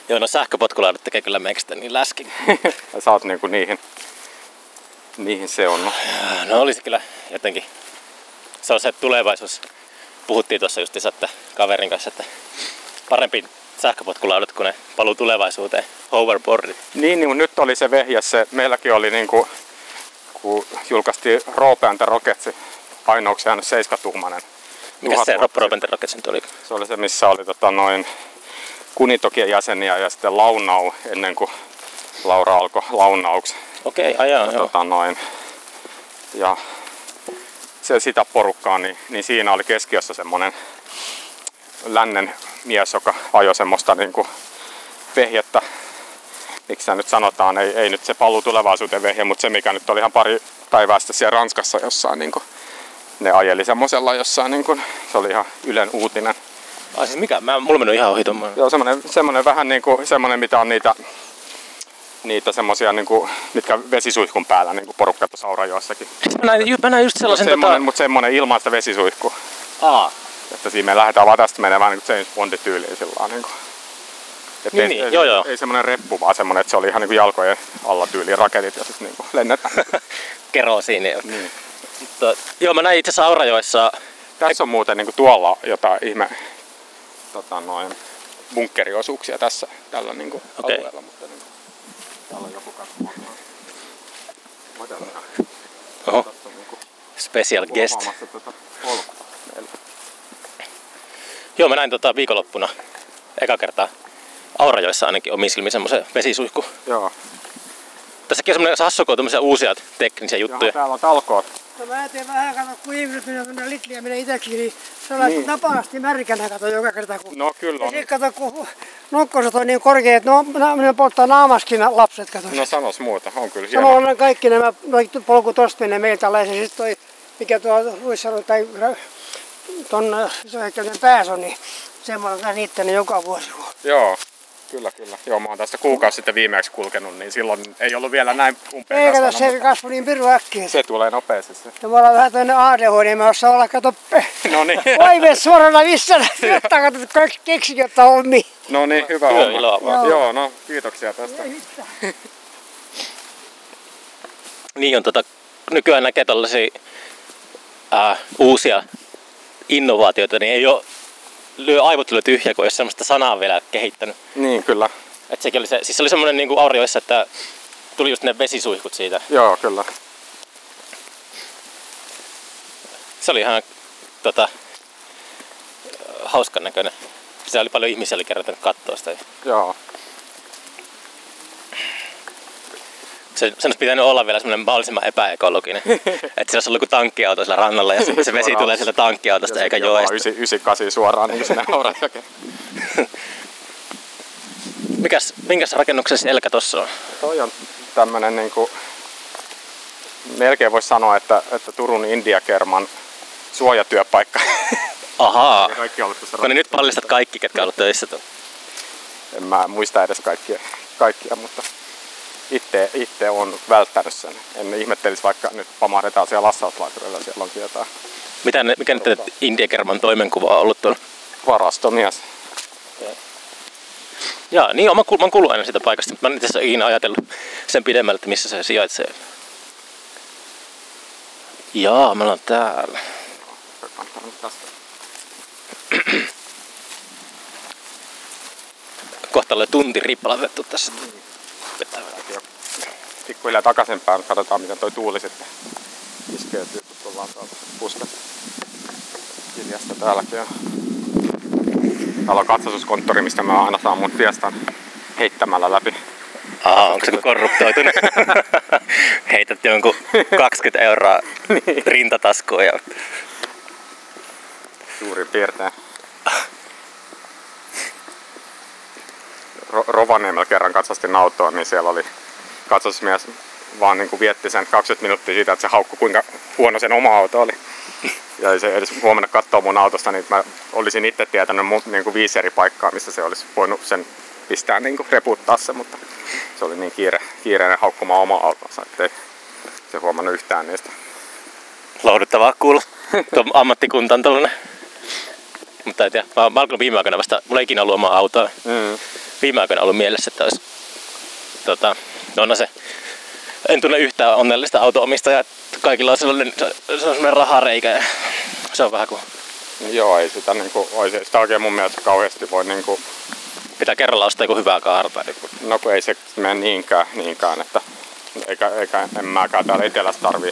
Joo, no sähköpotkulaudat tekee kyllä meistä niin läskin. Sä oot niinku niihin, niihin se on. No. no olisi kyllä jotenkin, se on se tulevaisuus. Puhuttiin tuossa just että kaverin kanssa, että parempi sähköpotkulaudat, kun ne paluu tulevaisuuteen, hoverboardit. Niin, niin nyt oli se vehjä, se, meilläkin oli niin kuin, kun julkaistiin Rope and Rockets, ainoaksi jäänyt 7-tuumainen. Mikä se Rope and Rockets nyt oli? Se oli se, missä oli tota, noin Kunitokien jäseniä ja sitten Launau ennen kuin Laura alkoi launauksi. Okei, okay, ajaa, ja, joo. Tota, noin, ja se sitä porukkaa, niin, niin siinä oli keskiössä semmoinen lännen mies, joka ajoi semmoista niin kuin vehjettä, miksi nyt sanotaan, ei, ei nyt se paluu tulevaisuuteen vehje, mutta se mikä nyt oli ihan pari päivää sitten siellä Ranskassa jossain niin kuin ne ajeli semmoisella jossain, niin kuin, se oli ihan Ylen uutinen. Ai siis mikä? Mä, mulla mennyt ihan ohi tommonen. Joo, semmoinen, semmoinen vähän niin kuin, semmoinen, mitä on niitä, niitä semmoisia, niin kuin, mitkä vesisuihkun päällä, niin kuin porukka tuossa Aurajoessakin. Mä näin, ju, mä näin just sellaisen Semmoinen, tota... Mutta semmoinen ilmaista vesisuihku. Aa, Että siinä me lähdetään vaan tästä menemään niin kuin James Bondin tyyliin sillä niin kuin. Et Niin, ei, niin, ei, joo, joo. ei semmoinen reppu, vaan semmoinen, että se oli ihan niin kuin jalkojen alla tyyliin raketit ja sitten niin kuin lennetään. kerosiini. niin. Mutta, joo, mä näin itse asiassa Aurajoessa Tässä on muuten niin kuin tuolla jotain ihme tota, noin, bunkkeriosuuksia tässä tällä niin kuin Okei. alueella. Mutta niin, täällä on joku. Modernia. Oho, kuin special guest. avaamassa Tuota polkua meille. Joo, mä näin tota viikonloppuna eka kertaa Aurajoissa ainakin omin silmin semmoisen vesisuihku. Joo. Tässäkin on semmoinen on tämmöisiä uusia teknisiä juttuja. täällä on talkoot. No mä teen vähän, kato, kun ihmiset menee tuonne litliä menee itsekin, niin se on niin. Napavasti märkänä kato joka kerta. Kun... No kyllä Ja on. sitten kato, kun nokkoset on niin korkeat, että no, ne polttaa naamaskin na- lapset, kato. No sanos muuta, on kyllä hieno. Samalla on kaikki nämä noi polku tosta menee meiltä ja sitten toi, mikä tuo Ruissalo tai ra- ton isohekkelinen päässä on, niin semmoinen on niittänyt joka vuosi. Joo, kyllä kyllä. Joo, mä oon tästä kuukausi sitten viimeksi kulkenut, niin silloin ei ollut vielä näin umpeen Ei kato, kasvanut, se kasvoi niin piru äkkiä. mutta se tulee nopeasti se. Ja me ollaan vähän toinen ADHD, niin me osaa olla, kato, pe- No niin, Oive suorana missä jotta kato, kaikki keksikin ottaa hommi. no niin, hyvä Kyllä, homma. vaan. Joo, no kiitoksia tästä. Niin on tota, nykyään näkee tällaisia ää, uusia innovaatioita, niin ei ole lyö aivot lyö tyhjä, kun ei ole semmoista sanaa vielä kehittänyt. Niin, kyllä. Et sekin oli se, siis se oli semmoinen niin Aurajoissa, että tuli just ne vesisuihkut siitä. Joo, kyllä. Se oli ihan tota, hauskan näköinen. Se oli paljon ihmisiä oli kerran katsoa sitä. Joo. Se, sen olisi pitänyt olla vielä semmoinen mahdollisimman epäekologinen. että se olisi ollut kuin tankkiauto sillä rannalla ja sitten se vesi tulee sieltä tankkiautosta eikä joesta. 98 suoraan niin sinne Aurajokeen. Mikäs, minkäs rakennuksen selkä tossa on? Toi on tämmönen niinku, melkein voisi sanoa, että, että Turun Indiakerman suojatyöpaikka. Ahaa. Kaikki ollut tuossa No niin nyt paljastat kaikki, ketkä on ollut töissä. tuolla. En mä muista edes kaikkia, kaikkia mutta itse, itse on välttänyt sen. En ihmettelisi vaikka nyt pamahdetaan siellä lassauslaiturilla, siellä onkin jotain Mitä ne, mikä nyt Indiakerman toimenkuva on ollut tuolla? varastomies. Jaa, niin mä, kuul- mä oon kuullut aina siitä paikasta, mutta mä en itse asiassa ikinä ajatellut sen pidemmälle, että missä se sijaitsee. Jaa, me ollaan täällä. Kohta oli tunti rippalatettu tässä. Vetää Pikkuhiljaa takaisinpäin, katsotaan miten toi tuuli sitten iskeytyy, kun tullaan tuolta puskasta. Hiljasta täälläkin on. Täällä on katsastuskonttori, mistä mä aina saan mun fiestan heittämällä läpi. Aha, onko se korruptoitunut? Heität jonkun 20 euroa rintataskuun ja Suurin piirtein. Ro- Rovaniemellä kerran katsastin autoa, niin siellä oli katsastusmies vaan niin kuin vietti sen 20 minuuttia siitä, että se haukkui kuinka huono sen oma auto oli. Ja ei se edes huomannut katsoa mun autosta, niin mä olisin itse tietänyt mu- niin kuin viisi eri paikkaa, missä se olisi voinut sen pistää niin kuin reputtaa se, mutta se oli niin kiire, kiireinen haukkumaan oma autonsa, ettei se huomannut yhtään niistä. lohduttavaa kuulla. Tuo ammattikunta on. Mutta en tiedä, mä oon alkanut viime aikoina vasta, mulla ei ikinä ollut omaa autoa. Mm. Viime aikoina ollut mielessä, että olisi tota, no, no se, en tunne yhtään onnellista auto-omistajaa, kaikilla on sellainen, se on sellainen rahareikä ja se on vähän kuin Joo, ei sitä, niinku, olisi sitä oikein mun mielestä kauheasti voi niinku, pitää kerralla ostaa joku hyvää kaarta. Niin no kun ei se mene niinkään, niinkään että eikä, eikä en mäkään täällä etelässä tarvii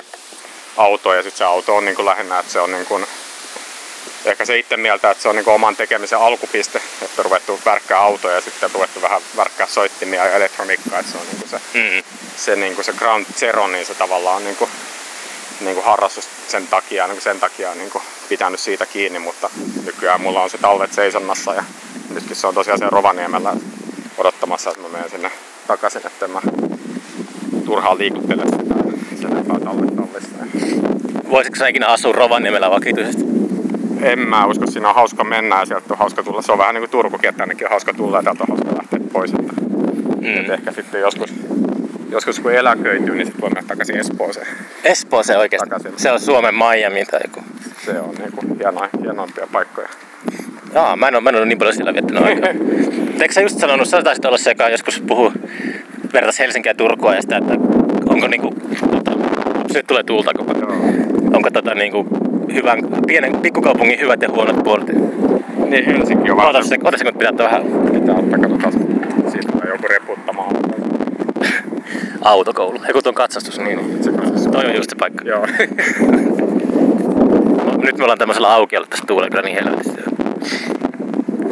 autoa ja sitten se auto on niinku lähinnä, että se on niinku, ehkä se itse mieltä, että se on niinku oman tekemisen alkupiste, että on ruvettu värkkää autoja ja sitten ruvettu vähän värkkää soittimia ja elektroniikkaa, että se on niinku se, mm. se, niinku se ground zero, niin se tavallaan on niinku, niinku harrastus sen takia, niinku sen takia niinku pitänyt siitä kiinni, mutta nykyään mulla on se talvet seisonnassa ja nytkin se on tosiaan siellä Rovaniemellä odottamassa, että mä menen sinne takaisin, että mä turhaan liikuttele sitä. Se kertaa talle tallissa. Voisitko sä ikinä asua Rovaniemellä vakituisesti? En mä usko, siinä on hauska mennä ja sieltä on hauska tulla. Se on vähän niin kuin Turkukin, että ainakin on hauska tulla ja täältä on hauska lähteä pois. Että, Mm. ehkä sitten joskus, joskus kun eläköityy, niin sitten voi mennä takaisin Espooseen. Espoo se oikeesti. Takaisin. Se on Suomen Miami tai joku. Se on niin kuin hienoja, hienoimpia paikkoja. Jaa, mä en oo, mä en oo niin paljon siellä viettänyt aikaa. Eikö sä just sanonut, sä taisit olla se, joka joskus puhuu vertas Helsinkiä ja Turkua ja sitä, että onko niinku, tota, nyt tulee tuulta koko. Onko tota niinku hyvän, pienen pikkukaupungin hyvät ja huonot puolet? Niin Helsinki on vähän Ota se, ota se, kun pitää vähän Pitää ottaa, katsotaan. Siitä tulee joku reputtamaan. autokoulu. Joku tuon katsastus, niin, niin. Se kanssa. Toi on just se paikka. Joo. No, nyt me ollaan tämmöisellä aukiolla, tässä tuulee kyllä niin helvetisti.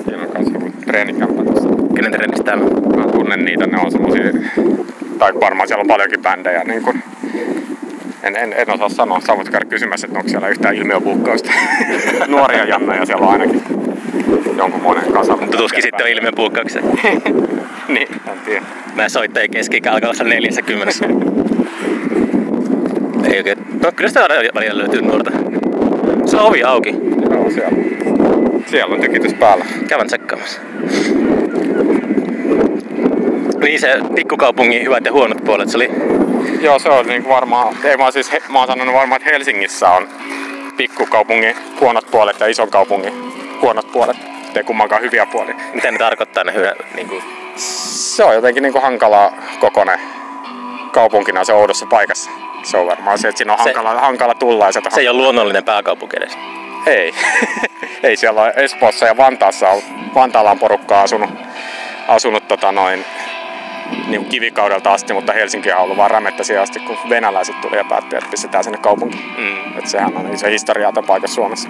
Siinä on kans joku treenikämpä tuossa. Kenen trendistä täällä on? Mä tunnen niitä, ne on semmosia, tai varmaan siellä on paljonkin bändejä, niin kun, en, en, en osaa sanoa. Sä voit käydä kysymässä, että onko siellä yhtään ilmiöpuukkausta. Nuoria jannoja siellä on ainakin jonkun monen kasa. Mutta tuskin sitten on ilmiöpuukkaukseen. niin, en tiedä. Mä soittajien keski alkaa olla 40. Ei oikein. No kyllä sitä välillä löytyy nuorta. Se on ovi auki. Joo, siellä. Siellä on tykitys päällä. Kävän tsekkaamassa. Niin se pikkukaupungin hyvät ja huonot puolet, se oli... Joo, se on niin varmaan, ei vaan siis, mä oon sanonut varmaan, että Helsingissä on pikkukaupungin huonot puolet ja ison kaupungin huonot puolet. Ei kummankaan hyviä puolia. Mitä ne tarkoittaa ne hyvä, niin kuin, Se on jotenkin niin kuin hankala kokonen kaupunkina se oudossa paikassa. Se on varmaan se, että siinä on Se- hankala, hankala tulla. Ja sieltä Se ei ole luonnollinen pääkaupunki edes. Ei. ei siellä on Espoossa ja Vantaassa on, Vantaalla on porukkaa asunut, asunut tota noin, niin kuin kivikaudelta asti, mutta Helsinki on ollut vaan rämettäisiä asti, kun venäläiset tuli ja päätti, että pistetään sinne kaupunkiin. Mm. Et sehän on iso historiaa paikan Suomessa.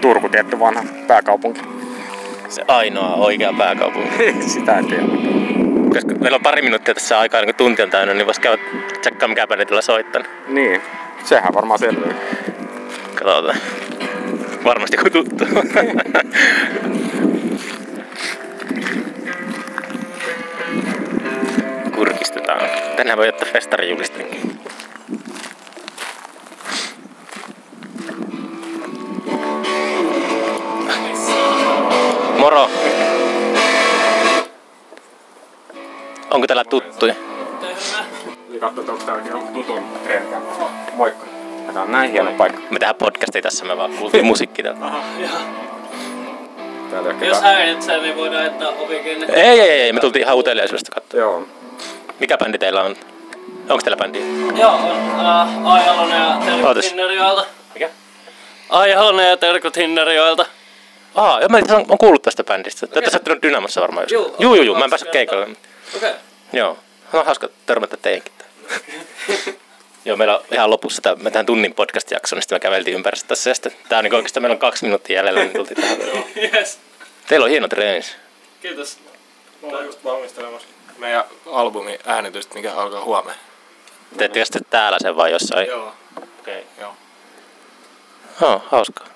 Turku tietty vanha pääkaupunki. Se ainoa oikea pääkaupunki. Sitä en tiedä. Koska meillä on pari minuuttia tässä aikaa, niin kun tunti on täynnä, niin vois käydä tsekkaa mikä bänditillä soittan. Niin, sehän varmaan selviää. Katsotaan. Varmasti kun tuttu. Kurkistetaan. Tänään voi ottaa festarijulistin. Moro! Onko täällä tuttuja? Katsotaan, onko tutun treenikään. Moikka. Tämä on näin hieno paikka. Me tehdään podcastia tässä, me vaan kuultiin musiikki täältä. Aha, joo. Täällä Jos ketään. häiritsee, niin voidaan jättää ovi kiinni. Ei, ei, ei, me tultiin ihan uteliaisuudesta katsoa. Joo. Mikä bändi teillä on? Onko teillä bändiä? Joo, on äh, Ai Halonen ja Terkut. Hinnerjoelta. Mikä? Ai Halonen ja Terkut Hinnerjoelta. Aa, joo, mä itse asiassa on kuullut tästä bändistä. Te olette Dynamossa varmaan joskus. Juu, Juu, juu, juu, mä en päässyt keikalle. Okei. Okay. Joo, on hauska törmätä teidänkin. Joo, meillä on ihan lopussa tää, me tähän tunnin podcast-jakson, niin sitten me käveltiin ympäri tässä. Ja sitten, tää on niin oikeastaan, meillä on kaksi minuuttia jäljellä, niin tultiin tähän. Yes. Teillä on hieno treenis. Kiitos. Me ollaan just valmistelemassa meidän albumin äänitystä, mikä alkaa huomenna. Teettekö sitten täällä sen vai jossain? Joo. Okei. Joo. Joo, hauskaa.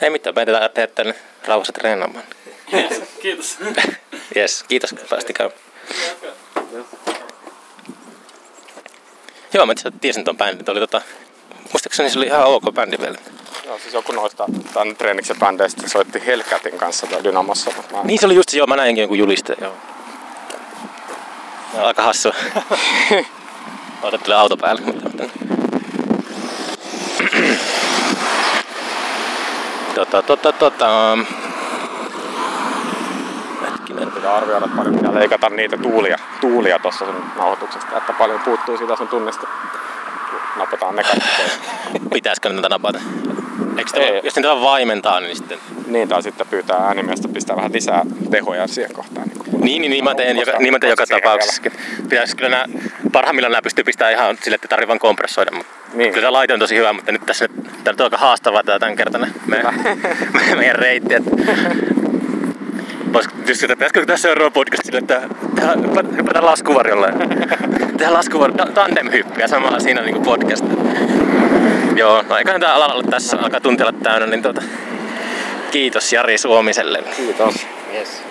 Ei mitään, me tehdään tehdä tänne rauhassa treenaamaan. Yes. Kiitos. Jes, kiitos kun päästi käymään. Joo, mä tiesin ton bändin. Oli tota, muistaakseni se oli ihan ok bändi vielä. Joo, siis joku noista tämän treeniksen bändeistä soitti Hellcatin kanssa täällä Dynamossa. Niin se oli just se, joo, mä näinkin jonkun juliste. Joo. Joo, aika hassua. Ota tulee auto päälle. tota, tota, tota. Hetkinen. Pitää arvioida että paljon pitää leikata niitä tuulia, tuulia tuossa sun nauhoituksesta, että paljon puuttuu siitä sun tunnista. Napataan ne kaikki. Pitäisikö niitä napata? Eikö Ei. jos niitä vaimentaa, niin sitten... Niin, tai sitten pyytää äänimiestä pistää vähän lisää tehoja siihen kohtaan. Niin, Niin, niin, niin mä teen joka, niin mä teen joka tapauksessa. Pitäisi kyllä nää, parhaimmillaan nämä pystyy pistämään ihan sille, että tarvii vaan kompressoida. Mutta Niin. Kyllä se laite on tosi hyvä, mutta nyt tässä nyt on aika haastavaa tää tämänkertainen meidän, meidän reitti. Että pitäisikö tässä seuraava podcast sille, että hypätään laskuvarjolle. Tehdään laskuvar, ta- tandem-hyppyä samalla siinä niinku podcast. Joo, no eiköhän tää alalla tässä alkaa tuntia olla täynnä, niin tuota, kiitos Jari Suomiselle. Kiitos. Yes.